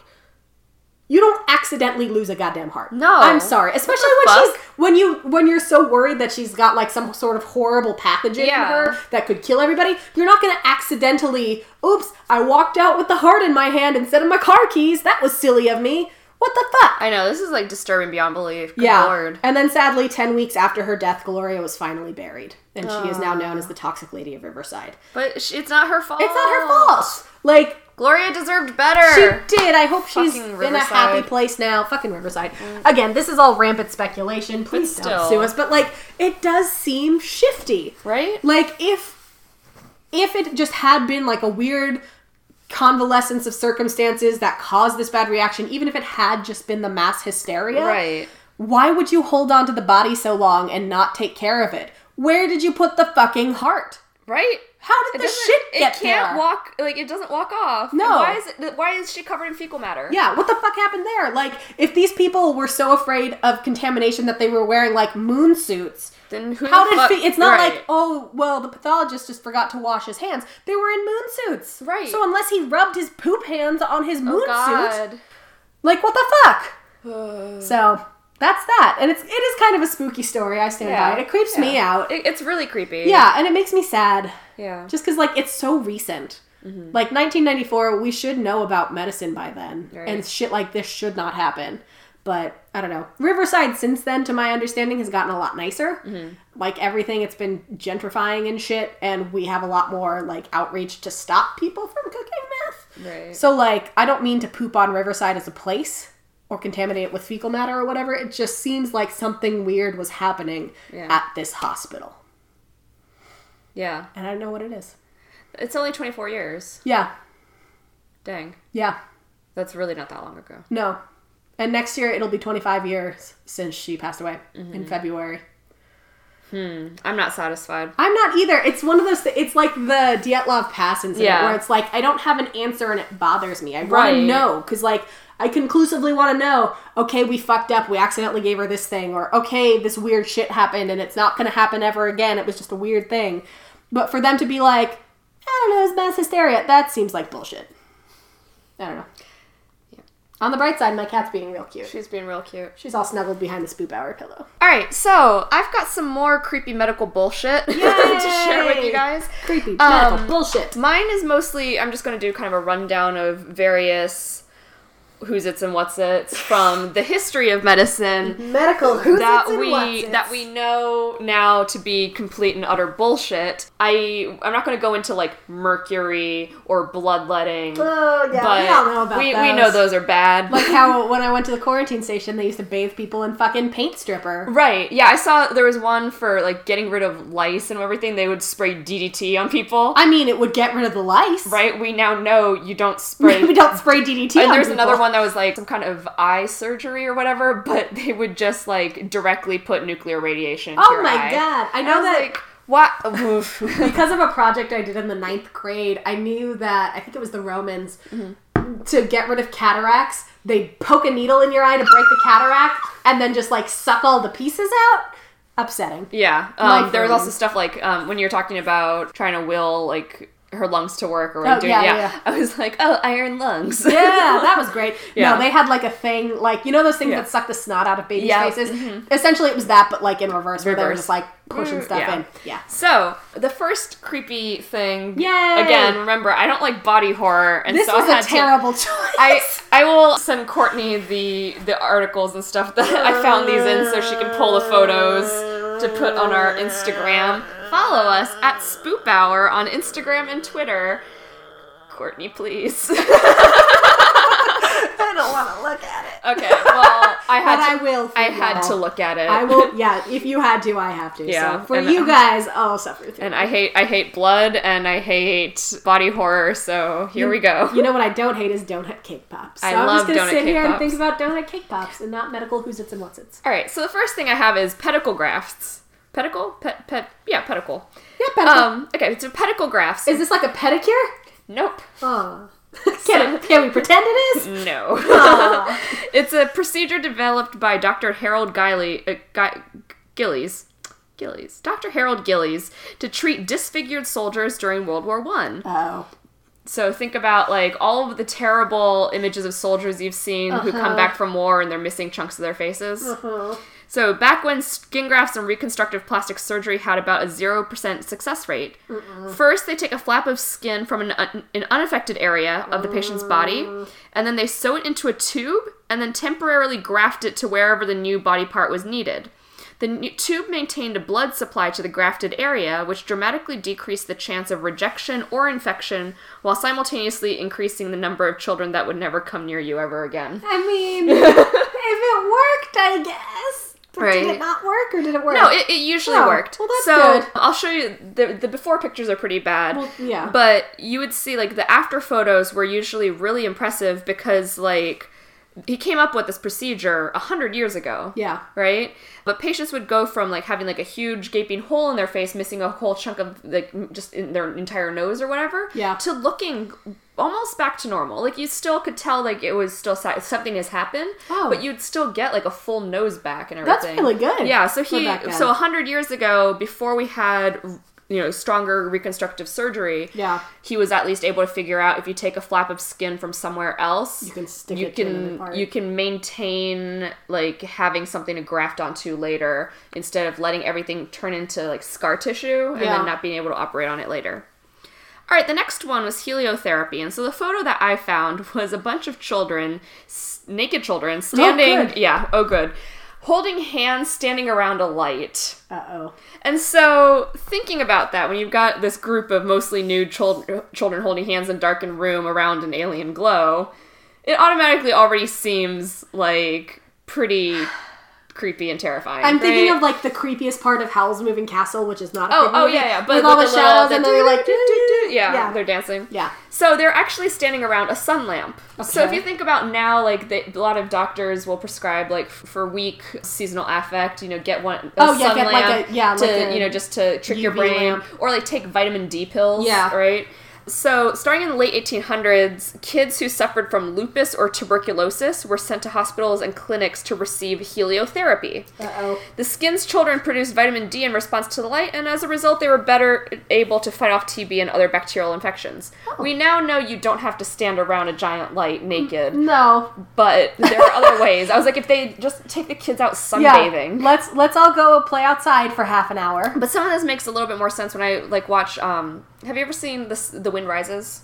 You don't accidentally lose a goddamn heart. No. I'm sorry. Especially when the she's when you when you're so worried that she's got like some sort of horrible pathogen Yeah. in her that could kill everybody. You're not gonna accidentally, oops, I walked out with the heart in my hand instead of my car keys. That was silly of me. What the fuck? I know, this is like disturbing beyond belief. Good yeah. lord. And then sadly, 10 weeks after her death, Gloria was finally buried. And she is now known as the Toxic Lady of Riverside. But it's not her fault. It's not her fault. Like, Gloria deserved better. She did. I hope she's Fucking in a happy place now. Fucking Riverside. Mm. Again, this is all rampant speculation. Please don't still. sue us. But like, it does seem shifty. Right? Like if if it just had been like a weird convalescence of circumstances that caused this bad reaction, even if it had just been the mass hysteria, Right. why would you hold on to the body so long and not take care of it? Where did you put the fucking heart? Right? How did the shit get It can't there? walk. Like it doesn't walk off. No. And Why is it? Why is she covered in fecal matter? Yeah, what the fuck happened there? Like, if these people were so afraid of contamination that they were wearing like moon suits, Then who? how did fuck- fe- it's not Right. like oh well the pathologist just forgot to wash his hands. They were in moon suits, Right. So unless he rubbed his poop hands on his oh, moon Oh suit, like what the fuck? So that's that, and it's it is kind of a spooky story. I stand by it. It creeps me out. It- it's really creepy. yeah, and it makes me sad. Yeah. Just because, like, it's so recent. Mm-hmm. Like 1994, we should know about medicine by then, Right. and shit like this should not happen. But I don't know. Riverside, since then, to my understanding, has gotten a lot nicer. Mm-hmm. Like everything, it's been gentrifying and shit, and we have a lot more like outreach to stop people from cooking meth. Right. So, like, I don't mean to poop on Riverside as a place or contaminate it with fecal matter or whatever. It just seems like something weird was happening Yeah. at this hospital, yeah. and I don't know what it is. It's only 24 years. Yeah, Dang. yeah. That's really not that long ago. No. And next year it'll be 25 years since she passed away Mm-hmm. in February. Hmm. I'm not satisfied. I'm not either. It's one of those. Th- it's like the Dyatlov Pass incident Yeah. where it's like I don't have an answer and it bothers me. I want Right. to know because like I conclusively want to know. Okay, we fucked up. We accidentally gave her this thing, or okay, this weird shit happened and it's not going to happen ever again. It was just a weird thing. But for them to be like, I don't know, it's mass hysteria. That seems like bullshit. I don't know. On the bright side, my cat's being real cute. She's being real cute. She's all snuggled behind the spoop hour pillow. All right, so I've got some more creepy medical bullshit to share with you guys. Creepy medical Um, bullshit. Mine is mostly I'm just going to do kind of a rundown of various who's its and what's its from the history of medicine Medical who's that its and we what's its. that we know now to be complete and utter bullshit. I I'm not going to go into like mercury or bloodletting. Oh yeah, but we all know about we, those. we know those are bad. Like how when I went to the quarantine station, they used to bathe people in fucking paint stripper. Right. Yeah, I saw there was one for like getting rid of lice and everything. They would spray DDT on people. I mean, it would get rid of the lice. right? We now know you don't spray. we don't spray DDT. and there's people. another one that was like some kind of eye surgery or whatever, but they would just like directly put nuclear radiation. Oh my eye. god! I know was that like what? Because of a project I did in the ninth grade. I knew that I think it was the Romans Mm-hmm. to get rid of cataracts. They poke a needle in your eye to break the cataract, and then just like suck all the pieces out. Upsetting. yeah. Um, there was also stuff like um, when you're talking about trying to will like her lungs to work or Oh, doing yeah, yeah, yeah. I was like, oh, iron lungs. Yeah, that was great. Yeah. No, they had like a thing, like you know those things Yeah. that suck the snot out of babies' Yeah. Mm-hmm. faces. Essentially, it was that, but like in reverse, where they were just like pushing Mm, stuff in. Yeah. So the first creepy thing. Yeah. Again, remember I don't like body horror, and This so was I had a to- terrible choice. I I will send Courtney the the articles and stuff that I found these in, so she can pull the photos to put on our Instagram. Follow us at Spoop Hour on Instagram and Twitter. Courtney, please. I don't want to look at it. okay, well I had But to, I will. I had to look at it. I will. Yeah, if you had to, I have to. Yeah, So for you guys, I'll suffer through. and I hate I hate blood and I hate body horror, so here we go. You know what I don't hate is donut cake pops. So I am love just gonna donut sit cake here and think about donut cake pops and not medical who's its and what's its. All right, so the first thing I have is pedicle grafts. Pedicle? Pet pet yeah, pedicle. Yeah, pedicle. Um okay, so pedicle grafts. is this like a pedicure? nope. Oh. can, it, can we pretend it is? No. Aw. it's a procedure developed by Dr. Harold Giley, uh, Guy, Gillies. Gillies. Dr. Harold Gillies to treat disfigured soldiers during World War One. Oh. So think about like all of the terrible images of soldiers you've seen who come Uh-huh. back from war and they're missing chunks of their faces. Uh-huh. So back when skin grafts and reconstructive plastic surgery had about a 0% success rate, first they take a flap of skin from an, un- an unaffected area of the patient's body, mm. and then they sew it into a tube and then temporarily graft it to wherever the new body part was needed. The tube maintained a blood supply to the grafted area, which dramatically decreased the chance of rejection or infection, while simultaneously increasing the number of children that would never come near you ever again. I mean, if it worked, I guess. But Did Right. it not work or did it work? No, it, it usually Oh, worked. well, that's so good. I'll show you the the before pictures are pretty bad. Well, yeah. But you would see like the after photos were usually really impressive because like he came up with this procedure a hundred years ago. Yeah. Right? But patients would go from like having like a huge gaping hole in their face, missing a whole chunk of like just in their entire nose or whatever, Yeah. to looking almost back to normal. Like you still could tell like it was still si- something has happened, Oh. but you'd still get like a full nose back and everything. That's really good Yeah, so he so a hundred years ago, before we had you know stronger reconstructive surgery, Yeah. he was at least able to figure out if you take a flap of skin from somewhere else, You can stick you can you can maintain like having something to graft onto later instead of letting everything turn into like scar tissue and Yeah. then not being able to operate on it later. All right, the next one was heliotherapy, and so the photo that I found was a bunch of children, s- naked children, oh, standing. good. yeah, oh good, holding hands, standing around a light. Uh oh. And so, thinking about that, when you've got this group of mostly nude children, children holding hands in a darkened room around an alien glow, it automatically already seems like pretty creepy and terrifying. I'm thinking right? of like the creepiest part of Howl's Moving Castle, which is not a Oh, oh movie, yeah, yeah. But with all the, little- shadows the and they're like, yeah, they're dancing. yeah. So they're actually standing around a sun lamp. So if you think about now, like they, a lot of doctors will prescribe like for weak seasonal affect, you know, get one Oh, yeah, sun get like a- yeah, to like a you know just to trick your brain, lamp. or like take vitamin D pills. Yeah. right. So, starting in the late 1800s, kids who suffered from lupus or tuberculosis were sent to hospitals and clinics to receive heliotherapy. Uh oh. The skin's children produced vitamin D in response to the light, and as a result, they were better able to fight off TB and other bacterial infections. Oh. We now know you don't have to stand around a giant light naked, No. but there are other ways. I was like, if they just take the kids out Yeah. sunbathing. Let's let's all go play outside for half an hour. But some of this makes a little bit more sense when I like watch. Um, have you ever seen this, The Wind Rises?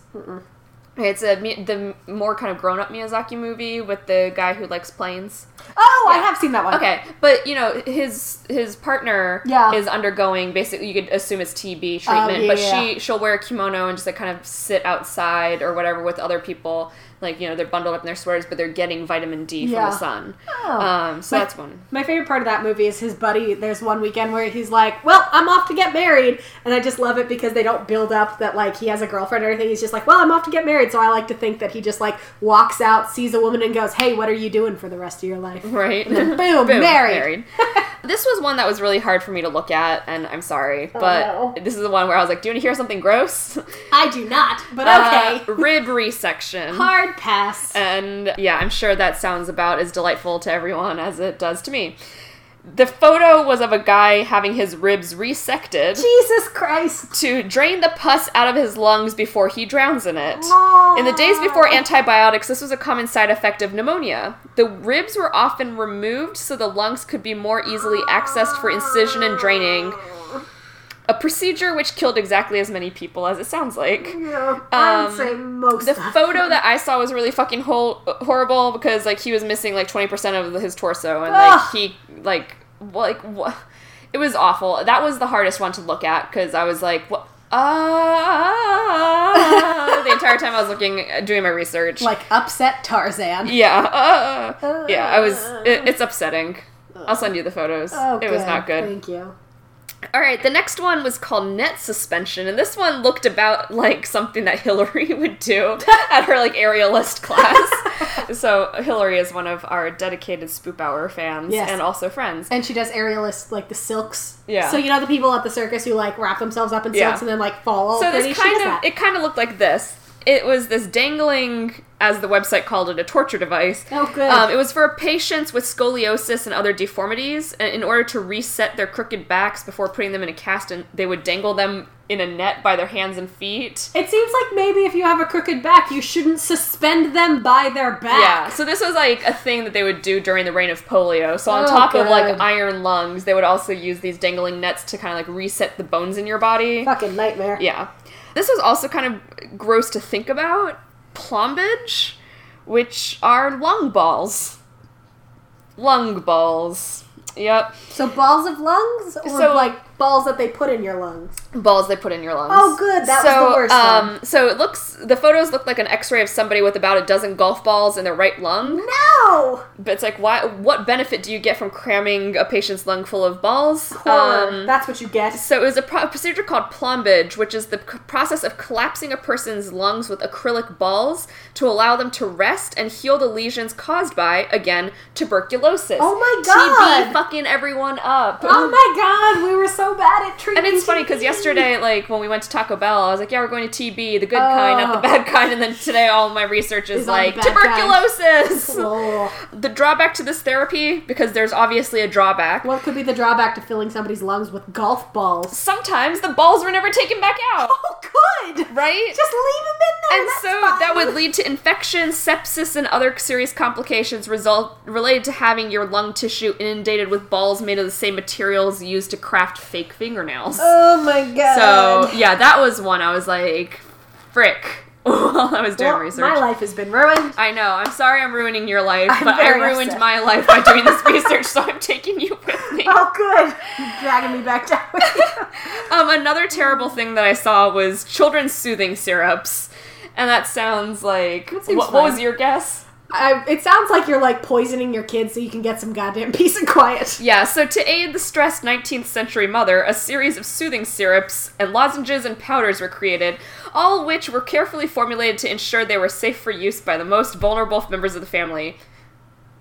It's a the more kind of grown up Miyazaki movie with the guy who likes planes. Oh, I have seen that one. Okay, but you know his his partner Yeah. is undergoing basically you could assume it's TB oh, treatment, yeah, but yeah, she she'll wear a kimono and just like kind of sit outside or whatever with other people. Like you know they're bundled up in their sweaters, but they're getting vitamin D Yeah. from the sun. Oh. Um, so My- that's one. My favorite part of that movie is his buddy. There's one weekend where he's like, "Well, I'm off to get married," and I just love it because they don't build up that like he has a girlfriend or anything. He's just like, "Well, I'm off to get married," so I like to think that he just like walks out, sees a woman, and goes, "Hey, what are you doing for the rest of your life?" Right. then boom, married. this was one that was really hard for me to look at, and I'm sorry, but no. this is the one where I was like, "Do you want to hear something gross?" I do not, but Uh, okay. rib resection. Hard pass. And yeah, I'm sure that sounds about as delightful to everyone as it does to me. The photo was of a guy having his ribs resected Jesus Christ. to drain the pus out of his lungs before he drowns in it. In the days before antibiotics, this was a common side effect of pneumonia. The ribs were often removed so the lungs could be more easily accessed for incision and draining. A procedure which killed exactly as many people as it sounds like. Yeah, I would Um, say most The photo that I saw was really fucking hol- horrible because like he was missing like 20% of his torso and Ugh. like he like like what it was awful. That was the hardest one to look at cuz I was like what ah the entire time I was looking doing my research. like upset Tarzan. yeah. Uh, yeah, I was it, it's upsetting. I'll send you the photos. Oh, it was not good. Thank you. All right, the next one was called net suspension, and this one looked about like something that Hillary would do at her like aerialist class. so Hillary is one of our dedicated Spoop Hour fans Yes. and also friends. And she does aerialist like the silks. Yeah. So you know the people at the circus who like wrap themselves up in silks Yeah. and then like fall all so this kind of that. it kind of looked like this. It was this dangling, as the website called it, a torture device. Oh, good. Um, it was for patients with scoliosis and other deformities. And in order to reset their crooked backs before putting them in a cast, and they would dangle them in a net by their hands and feet. It seems like maybe if you have a crooked back, you shouldn't suspend them by their back. Yeah, so this was like a thing that they would do during the reign of polio. So on Oh, top of like iron lungs, they would also use these dangling nets to kind of like reset the bones in your body. Fucking nightmare. Yeah. This was also kind of gross to think about. Plombage, which are lung balls. Lung balls. Yep. So balls of lungs, or So- like balls that they put in your lungs. balls they put in your lungs. Oh, good. That was so, the worst Um, one. so it looks the photos look like an X-ray of somebody with about a dozen golf balls in their right lung. No. But it's like, why? What benefit do you get from cramming a patient's lung full of balls? Um, That's what you get. so it was a pro- procedure called plombage, which is the c- process of collapsing a person's lungs with acrylic balls to allow them to rest and heal the lesions caused by, again, tuberculosis. Oh my god! TB fucking everyone up. Oh my god, we were so bad at treating. And it's funny because yesterday, like when we went to Taco Bell, I was like, "Yeah, we're going to TB, the good kind, not the Oh. bad kind." And then today, all my research is Is like tuberculosis. Oh. The drawback to this therapy, because there's obviously a drawback. What could be the drawback to filling somebody's lungs with golf balls? Sometimes the balls were never taken back out, Oh, good. right? Just leave them in there. and so fine. that would lead to infection, sepsis, and other serious complications result related to having your lung tissue inundated with balls made of the same materials used to craft fake fingernails. Oh my god. So yeah, that was one I was like, frick, while I was doing Well, research. my life has been ruined. I know. I'm sorry I'm ruining your life, I'm but I ruined upset. my life by doing this research, so I'm taking you with me. Oh, good. You're dragging me back down. with you. Um, another terrible thing that I saw was children's soothing syrups, and that sounds like. That what was your guess? I, it sounds like you're like poisoning your kids so you can get some goddamn peace and quiet. Yeah, so to aid the stressed 19th century mother, a series of soothing syrups and lozenges and powders were created, all which were carefully formulated to ensure they were safe for use by the most vulnerable members of the family.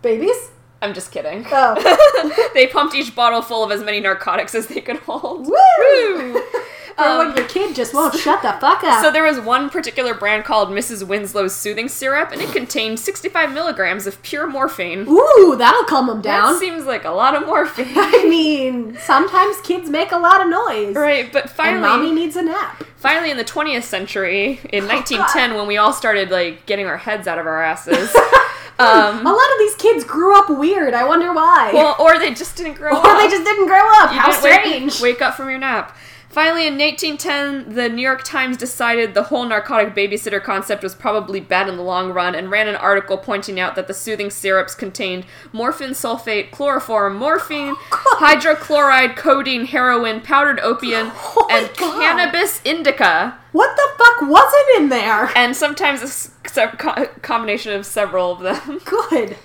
Babies? I'm just kidding. Oh. they pumped each bottle full of as many narcotics as they could hold. Woo! Woo! Um, when your kid just won't shut the fuck up. So there was one particular brand called Mrs. Winslow's soothing syrup, and it contained 65 milligrams of pure morphine. Ooh, that'll calm them down. That seems like a lot of morphine. I mean, sometimes kids make a lot of noise. right, but And mommy needs a nap. finally in the 20th century, in 1910, when we all started like getting our heads out of our asses, um, A lot of these kids grew up weird. I wonder why. well, or they just didn't grow or up. Or they just didn't grow up. You How didn't wake- strange. Wake, up from your nap. Finally, in 1810, the New York Times decided the whole narcotic babysitter concept was probably bad in the long run and ran an article pointing out that the soothing syrups contained morphine sulfate, chloroform, morphine, oh, hydrochloride, codeine, heroin, powdered opium, Oh and God. cannabis indica. What the fuck wasn't in there? And sometimes a s- se- co- combination of several of them. Good.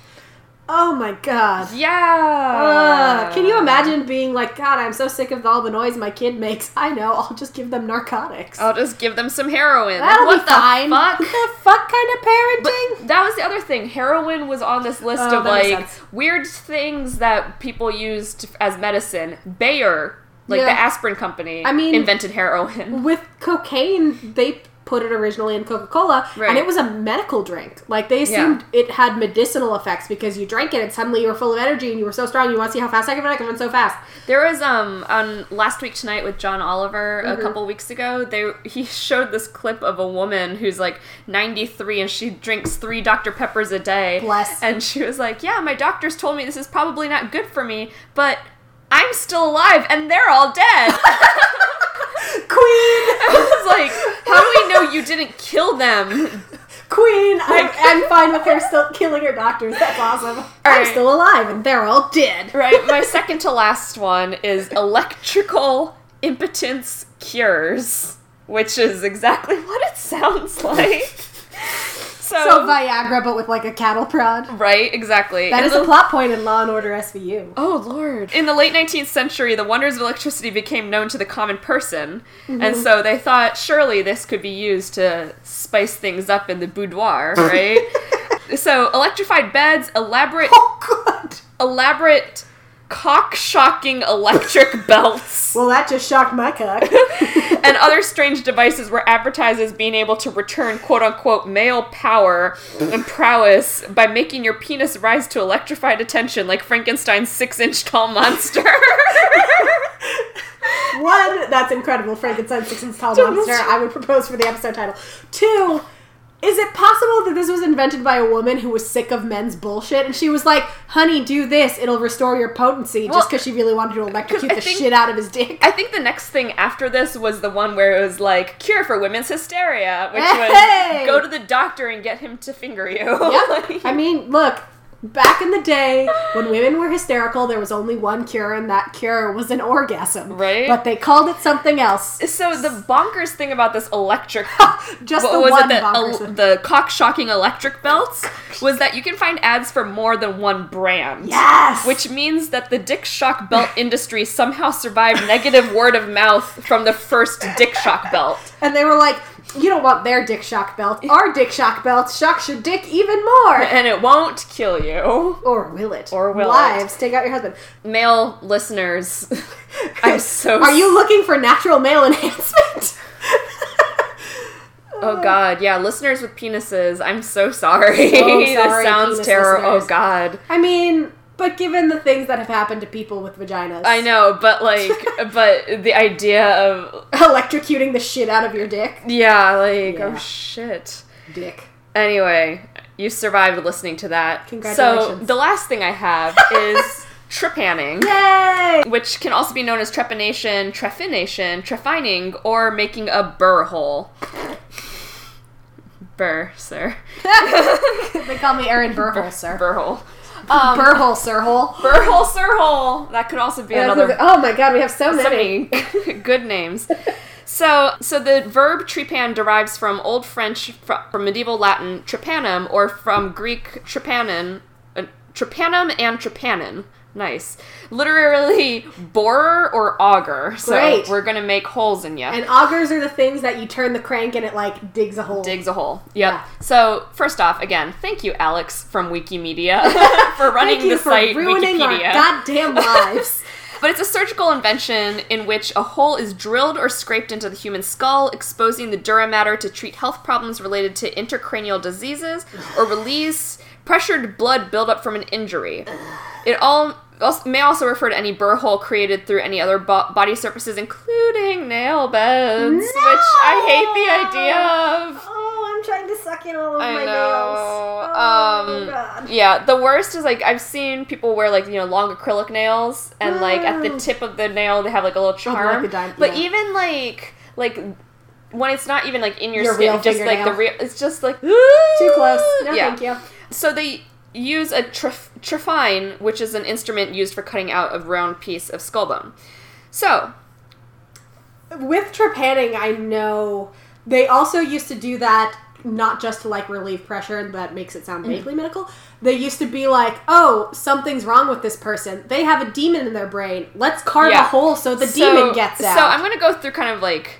Oh my god. yeah. Uh, can you imagine being like, God, I'm so sick of all the noise my kid makes. I know, I'll just give them narcotics. I'll just give them some heroin. That'll what be the fine. fuck? What the fuck kind of parenting? That was the other thing. Heroin was on this list Oh, of like weird things that people used as medicine. Bayer, like Yeah. the aspirin company, I mean- invented heroin. With cocaine, they put it originally in Coca Cola, Right. and it was a medical drink. Like they assumed it had medicinal effects because you drank it and suddenly you were full of energy and you were so strong. You want to see how fast I can run? I can run so fast. There was um on last week tonight with John Oliver Mm-hmm. a couple weeks ago. They he showed this clip of a woman who's like 93 and she drinks three Dr Peppers a day. Bless. And she was like, "Yeah, my doctors told me this is probably not good for me, but I'm still alive and they're all dead." Queen, I was like, "How do we know you didn't kill them?" Queen. I'm, I'm fine with her still killing her doctors. That's awesome. I'm right. still alive and they're all dead. Right. My second to last one is electrical impotence cures, which is exactly what it sounds like. So, So Viagra, but with like a cattle prod. right, exactly. That In is the- a plot point in Law and Order SVU. Oh lord. In the late 19th century, the wonders of electricity became known to the common person, Mm-hmm. and so they thought surely this could be used to spice things up in the boudoir, right? so, electrified beds, elaborate Oh, good. Elaborate cock-shocking electric belts. Well, that just shocked my cock. and other strange devices were advertised as being able to return quote unquote male power and prowess by making your penis rise to electrified attention like Frankenstein's six inch tall monster. One, that's incredible. Frankenstein's six inch tall monster. I would propose for the episode title. Two, is it possible that this was invented by a woman who was sick of men's bullshit and she was like, "Honey, do this; it'll restore your potency," Well, just because she really wanted to electrocute the think- shit out of his dick. I think the next thing after this was the one where it was like cure for women's hysteria, which Hey! was go to the doctor and get him to finger you. Yep. I mean, look, back in the day when women were hysterical, there was only one cure, and that cure was an orgasm. Right. But they called it something else. so the bonkers thing about this electric Just what the was one it? The, bonkers el- the cock shocking electric belts was that you can find ads for more than one brand. Yes. Which means that the Dick Shock belt industry somehow survived negative word of mouth from the first Dick Shock belt. And they were like, you don't want their dick shock belt. Our dick shock belt shocks your dick even more. And it won't kill you. Or will it? Or will it? Wives, take out your husband. Male listeners, I'm so. Are you looking for natural male enhancement? Oh god, yeah, listeners with penises, I'm so sorry. So this sounds terrible. Oh god. I mean, but given the things that have happened to people with vaginas, I know, but like, but the idea of. electrocuting the shit out of your dick. Yeah, like, oh, Yeah. oh shit. Dick. Anyway, you survived listening to that. Congratulations. So, the last thing I have is trepanning. Yay! Which can also be known as trepanation, trephination, trephining, or making a burr hole. Burr, sir. they call me Aaron Burhole, sir. Burr hole. Um, Burhole, sir hole. burr hole, sir hole. That could also be another Oh my god, we have so so many. good names. So, so the verb trepan derives from Old French, from medieval Latin trepanum, or from Greek trepanon, uh, trepanum and trepanon. Nice. Literally borer or auger. So Great. we're gonna make holes in you. And augers are the things that you turn the crank and it like digs a hole. Digs a hole. Yep. Yeah. So first off, again, thank you, Alex from Wikimedia, for running Thank you the for site ruining Wikipedia. our goddamn lives. But it's a surgical invention in which a hole is drilled or scraped into the human skull, exposing the dura mater to treat health problems related to intracranial diseases or release pressured blood buildup from an injury. It all also, may also refer to any burr hole created through any other bo- body surfaces, including nail beds, which I hate the idea of. oh, I'm trying to suck in all of I my know. nails. Oh, um, God. yeah, the worst is like I've seen people wear like you know long acrylic nails, and like at the tip of the nail they have like a little like charm. a dime- but yeah. even like like when it's not even like in your, Your skin, just like the real, it's just like Too close. No, yeah. thank you. So they use a tref- trephine, which is an instrument used for cutting out a round piece of skull bone. So With trepanning, I know they also used to do that not just to like relieve pressure that makes it Mm. sound vaguely medical. They used to be like, "Oh, something's wrong with this person. They have a demon in their brain. Let's carve Yeah. a hole so the So- demon gets out." So I'm going to go through kind of like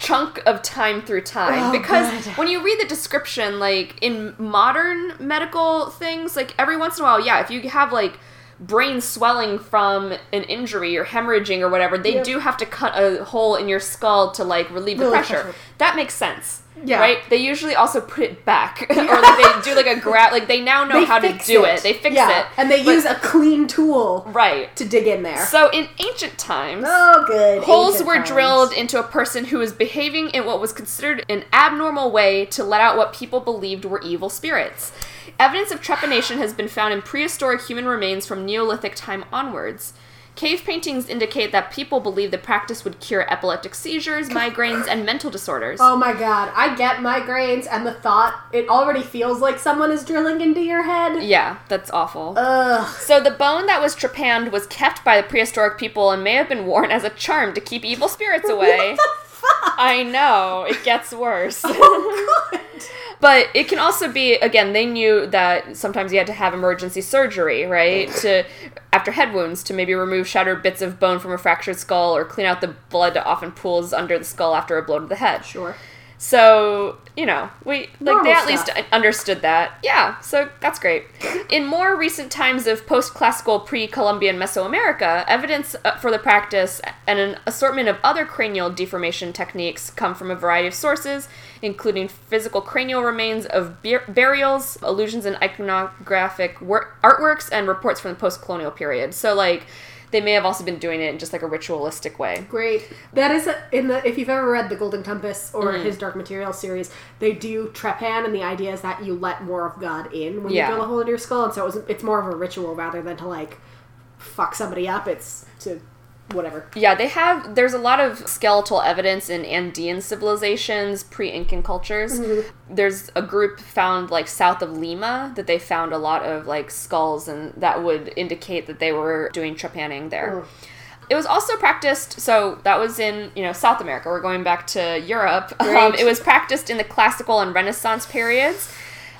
chunk of time through time Oh, because good. when you read the description like in modern medical things like every once in a while yeah if you have like brain swelling from an injury or hemorrhaging or whatever, they Yep. do have to cut a hole in your skull to like relieve the pressure. pressure. That makes sense. Yeah. Right? They usually also put it back. or like they do like a grab like they now know They how to do it. They fix Yeah, it. and they But- use a clean tool Right. to dig in there. So in ancient times, oh, good. Holes were times. drilled into a person who was behaving in what was considered an abnormal way to let out what people believed were evil spirits. Evidence of trepanation has been found in prehistoric human remains from Neolithic time onwards. Cave paintings indicate that people believed the practice would cure epileptic seizures, migraines, and mental disorders. Oh my god, I get migraines, and the thought it already feels like someone is drilling into your head. Yeah, that's awful. Ugh. So the bone that was trepanned was kept by the prehistoric people and may have been worn as a charm to keep evil spirits away. What the fuck? I know, it gets worse. Oh, good. But it can also be again, they knew that sometimes you had to have emergency surgery, right? to after head wounds to maybe remove shattered bits of bone from a fractured skull or clean out the blood that often pools under the skull after a blow to the head. Sure. So, you know, we like Normal they at stuff. least understood that. Yeah, so that's great. In more recent times of post-classical pre-Columbian Mesoamerica, evidence uh, for the practice and an assortment of other cranial deformation techniques come from a variety of sources, including physical cranial remains of bur- burials, allusions in iconographic wor- artworks, and reports from the post-colonial period. So, like, they may have also been doing it in just like a ritualistic way. Great. That is a, in the if you've ever read the Golden Compass or Mm. his Dark Material series, they do trepan, and the idea is that you let more of God in when Yeah. you drill a hole in your skull, and so it was, it's more of a ritual rather than to like fuck somebody up. It's to whatever. Yeah, they have. There's a lot of skeletal evidence in Andean civilizations, pre-Incan cultures. There's a group found like south of Lima that they found a lot of like skulls, and that would indicate that they were doing trepanning there. Ugh. It was also practiced. So that was in you know South America. We're going back to Europe. Um, it was practiced in the classical and Renaissance periods.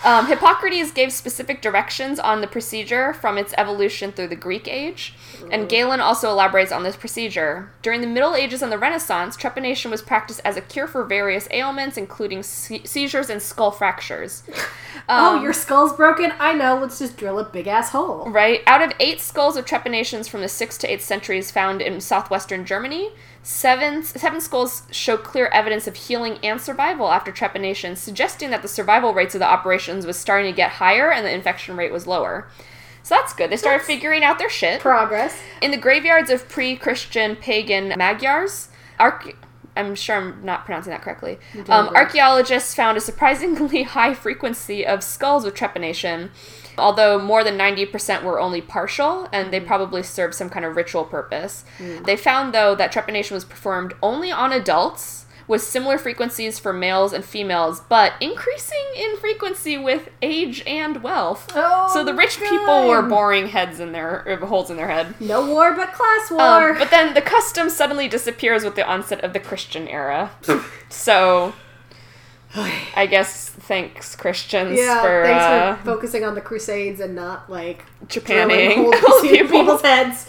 Um, Hippocrates gave specific directions on the procedure from its evolution through the Greek age, and Galen also elaborates on this procedure. During the Middle Ages and the Renaissance, trepanation was practiced as a cure for various ailments, including se- seizures and skull fractures. oh, Um, your skull's broken. I know. Let's just drill a big ass hole. Right? Out of eight skulls of trepanations from the 6th to 8th centuries found in southwestern Germany, seven, seven skulls show clear evidence of healing and survival after trepanation, suggesting that the survival rates of the operations was starting to get higher and the infection rate was lower. So that's good. They started That's- figuring out their shit. Progress. In the graveyards of pre-Christian pagan Magyars, arch- I'm sure I'm not pronouncing that correctly. Um, archaeologists found a surprisingly high frequency of skulls with trepanation, although more than 90% were only partial, and they mm. probably served some kind of ritual purpose. Mm. They found, though, that trepanation was performed only on adults. With similar frequencies for males and females, but increasing in frequency with age and wealth. Oh, so the rich oh people were boring heads in their or holes in their head. No war but class um, war. Um, but then the custom suddenly disappears with the onset of the Christian era. so, I guess thanks Christians yeah, for, thanks uh, for focusing on the Crusades and not like Japanning drilling holes in people. people's heads.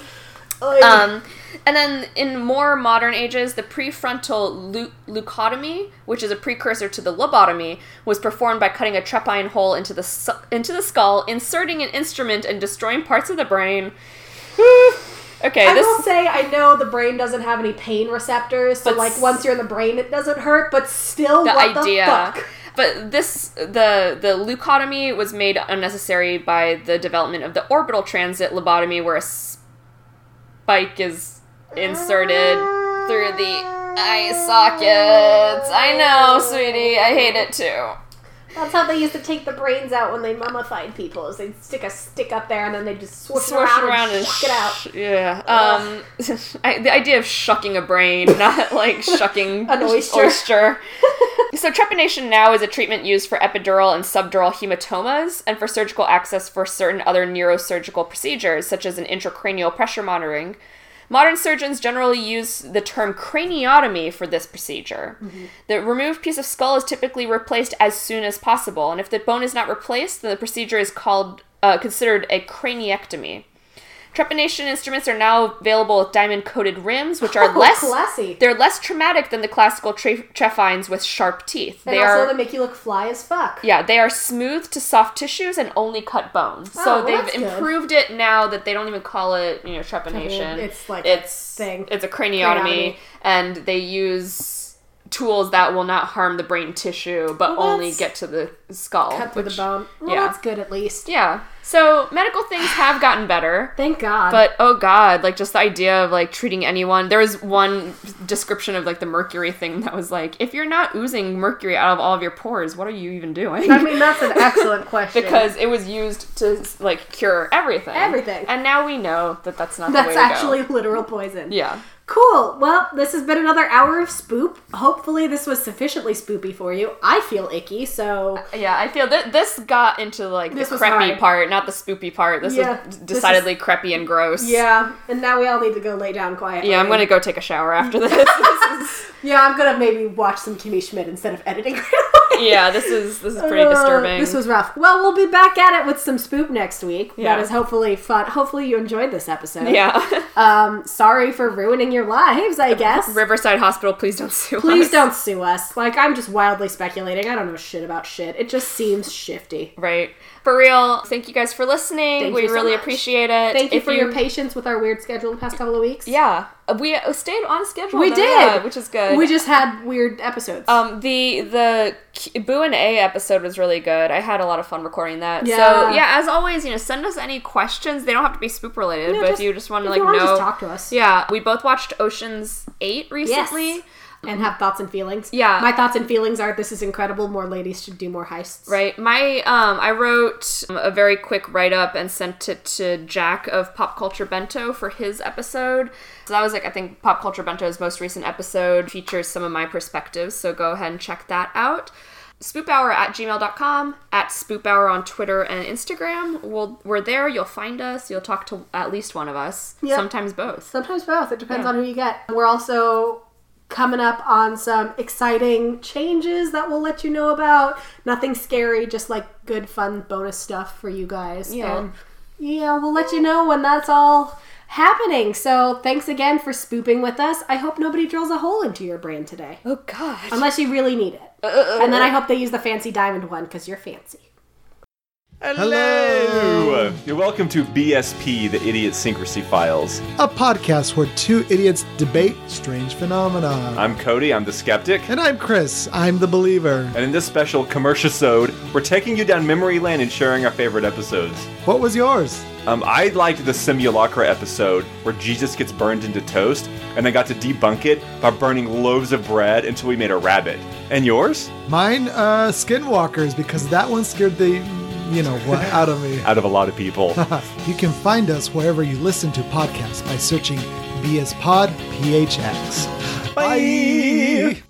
Um, and then in more modern ages, the prefrontal leu- leucotomy, which is a precursor to the lobotomy, was performed by cutting a trephine hole into the su- into the skull, inserting an instrument, and destroying parts of the brain. okay, I this will say I know the brain doesn't have any pain receptors, so But like once you're in the brain, it doesn't hurt. But still, the what idea. the fuck? But this the the leucotomy was made unnecessary by the development of the orbital transit lobotomy, where a spike is inserted through the eye sockets. I know, sweetie. I hate it too. That's how they used to take the brains out when they mummified people. Is they'd stick a stick up there and then they just swoosh, Swoosh it around, around and, and shuck it out. yeah. Um, I, the idea of shucking a brain, not like shucking An oyster. oyster. So trepanation now is a treatment used for epidural and subdural hematomas and for surgical access for certain other neurosurgical procedures, such as an intracranial pressure monitoring. Modern surgeons generally use the term craniotomy for this procedure. The removed piece of skull is typically replaced as soon as possible, and if the bone is not replaced, then the procedure is called uh, considered a craniectomy. Trepanation instruments are now available with diamond coated rims, which are Oh, less classy. They're less traumatic than the classical tre- trephines with sharp teeth. And they also are they make you look fly as fuck. yeah, they are smooth to soft tissues and only cut bone. Oh, so well, they've that's good. improved it now that they don't even call it, you know, trepanation. It's like it's thing. It's a craniotomy, Craniotomy. and they use tools that will not harm the brain tissue, but Well, only get to the skull. Cut through which- the bone. Well, yeah. that's good at least. Yeah. So medical things have gotten better. Thank God. But oh god, like just the idea of like treating anyone. There was one description of like the mercury thing that was like, if you're not oozing mercury out of all of your pores, what are you even doing? I mean, that's an excellent question. because it was used to like cure everything. Everything. And now we know that that's not the that's actually go. literal poison. Yeah. Cool. Well, this has been another hour of spoop. Hopefully, this was sufficiently spoopy for you. I feel icky, so uh, Yeah, I feel that this got into like This the creepy part, not the spoopy part. This Yeah, was this decidedly creepy and gross. yeah. And now we all need to go lay down quietly. Yeah, I'm gonna go take a shower after this. This is- Yeah, I'm gonna maybe watch some Kimmy Schmidt instead of editing. yeah, this is this is pretty Uh, disturbing. This was rough. Well, we'll be back at it with some spoop next week. Yeah. That is hopefully fun. Hopefully, you enjoyed this episode. yeah. Um, sorry for ruining your lives. I guess. Riverside Hospital, please don't sue us. Please us. don't sue us. Like I'm just wildly speculating. I don't know shit about shit. It just seems shifty. Right. For real, thank you guys for listening. Thank we you so really much. appreciate it. Thank you If for your patience with our weird schedule the past couple of weeks. Yeah, we stayed on schedule. We though, did. yeah, which is good. We just had weird episodes. um the the Boo and A episode was really good. I had a lot of fun recording that. Yeah. So yeah, as always, you know, send us any questions. They don't have to be spoop related, No, but just- if you just want to like you know, talk to us. Yeah, we both watched Ocean's Eight recently. And have thoughts and feelings. Yeah. My thoughts and feelings are this is incredible. More ladies should do more heists. Right. My um I wrote a very quick write up and sent it to Jack of Pop Culture Bento for his episode. So that was like I think Pop Culture Bento's most recent episode features some of my perspectives, so go ahead and check that out. Spoophour at gmail.com, at Spoophour on Twitter and Instagram. We'll, we're there. You'll find us. You'll talk to at least one of us. Yep. Sometimes both. Sometimes both. It depends Yeah. on who you get. We're also coming up on some exciting changes that we'll let you know about. Nothing scary, just like good, fun bonus stuff for you guys. Yeah. And yeah, we'll let you know when that's all happening. So thanks again for spooping with us. I hope nobody drills a hole into your brain today. Oh, God. Unless you really need it. Uh, uh, uh, and then I hope they use the fancy diamond one because you're fancy. Hello! You're welcome to BSP, the Idiot Syncrasy Files. a podcast where two idiots debate strange phenomena. I'm Cody, I'm the skeptic, and I'm Chris, I'm the believer. and in this special commercial sode, we're taking you down memory lane and sharing our favorite episodes. What was yours? Um, I liked the Simulacra episode where Jesus gets burned into toast, and I got to debunk it by burning loaves of bread until we made a rabbit. And yours? Mine, uh, Skinwalkers, because that one scared the, you know, what out of me. Out of a lot of people. you can find us wherever you listen to podcasts by searching BS Pod PHX. Bye.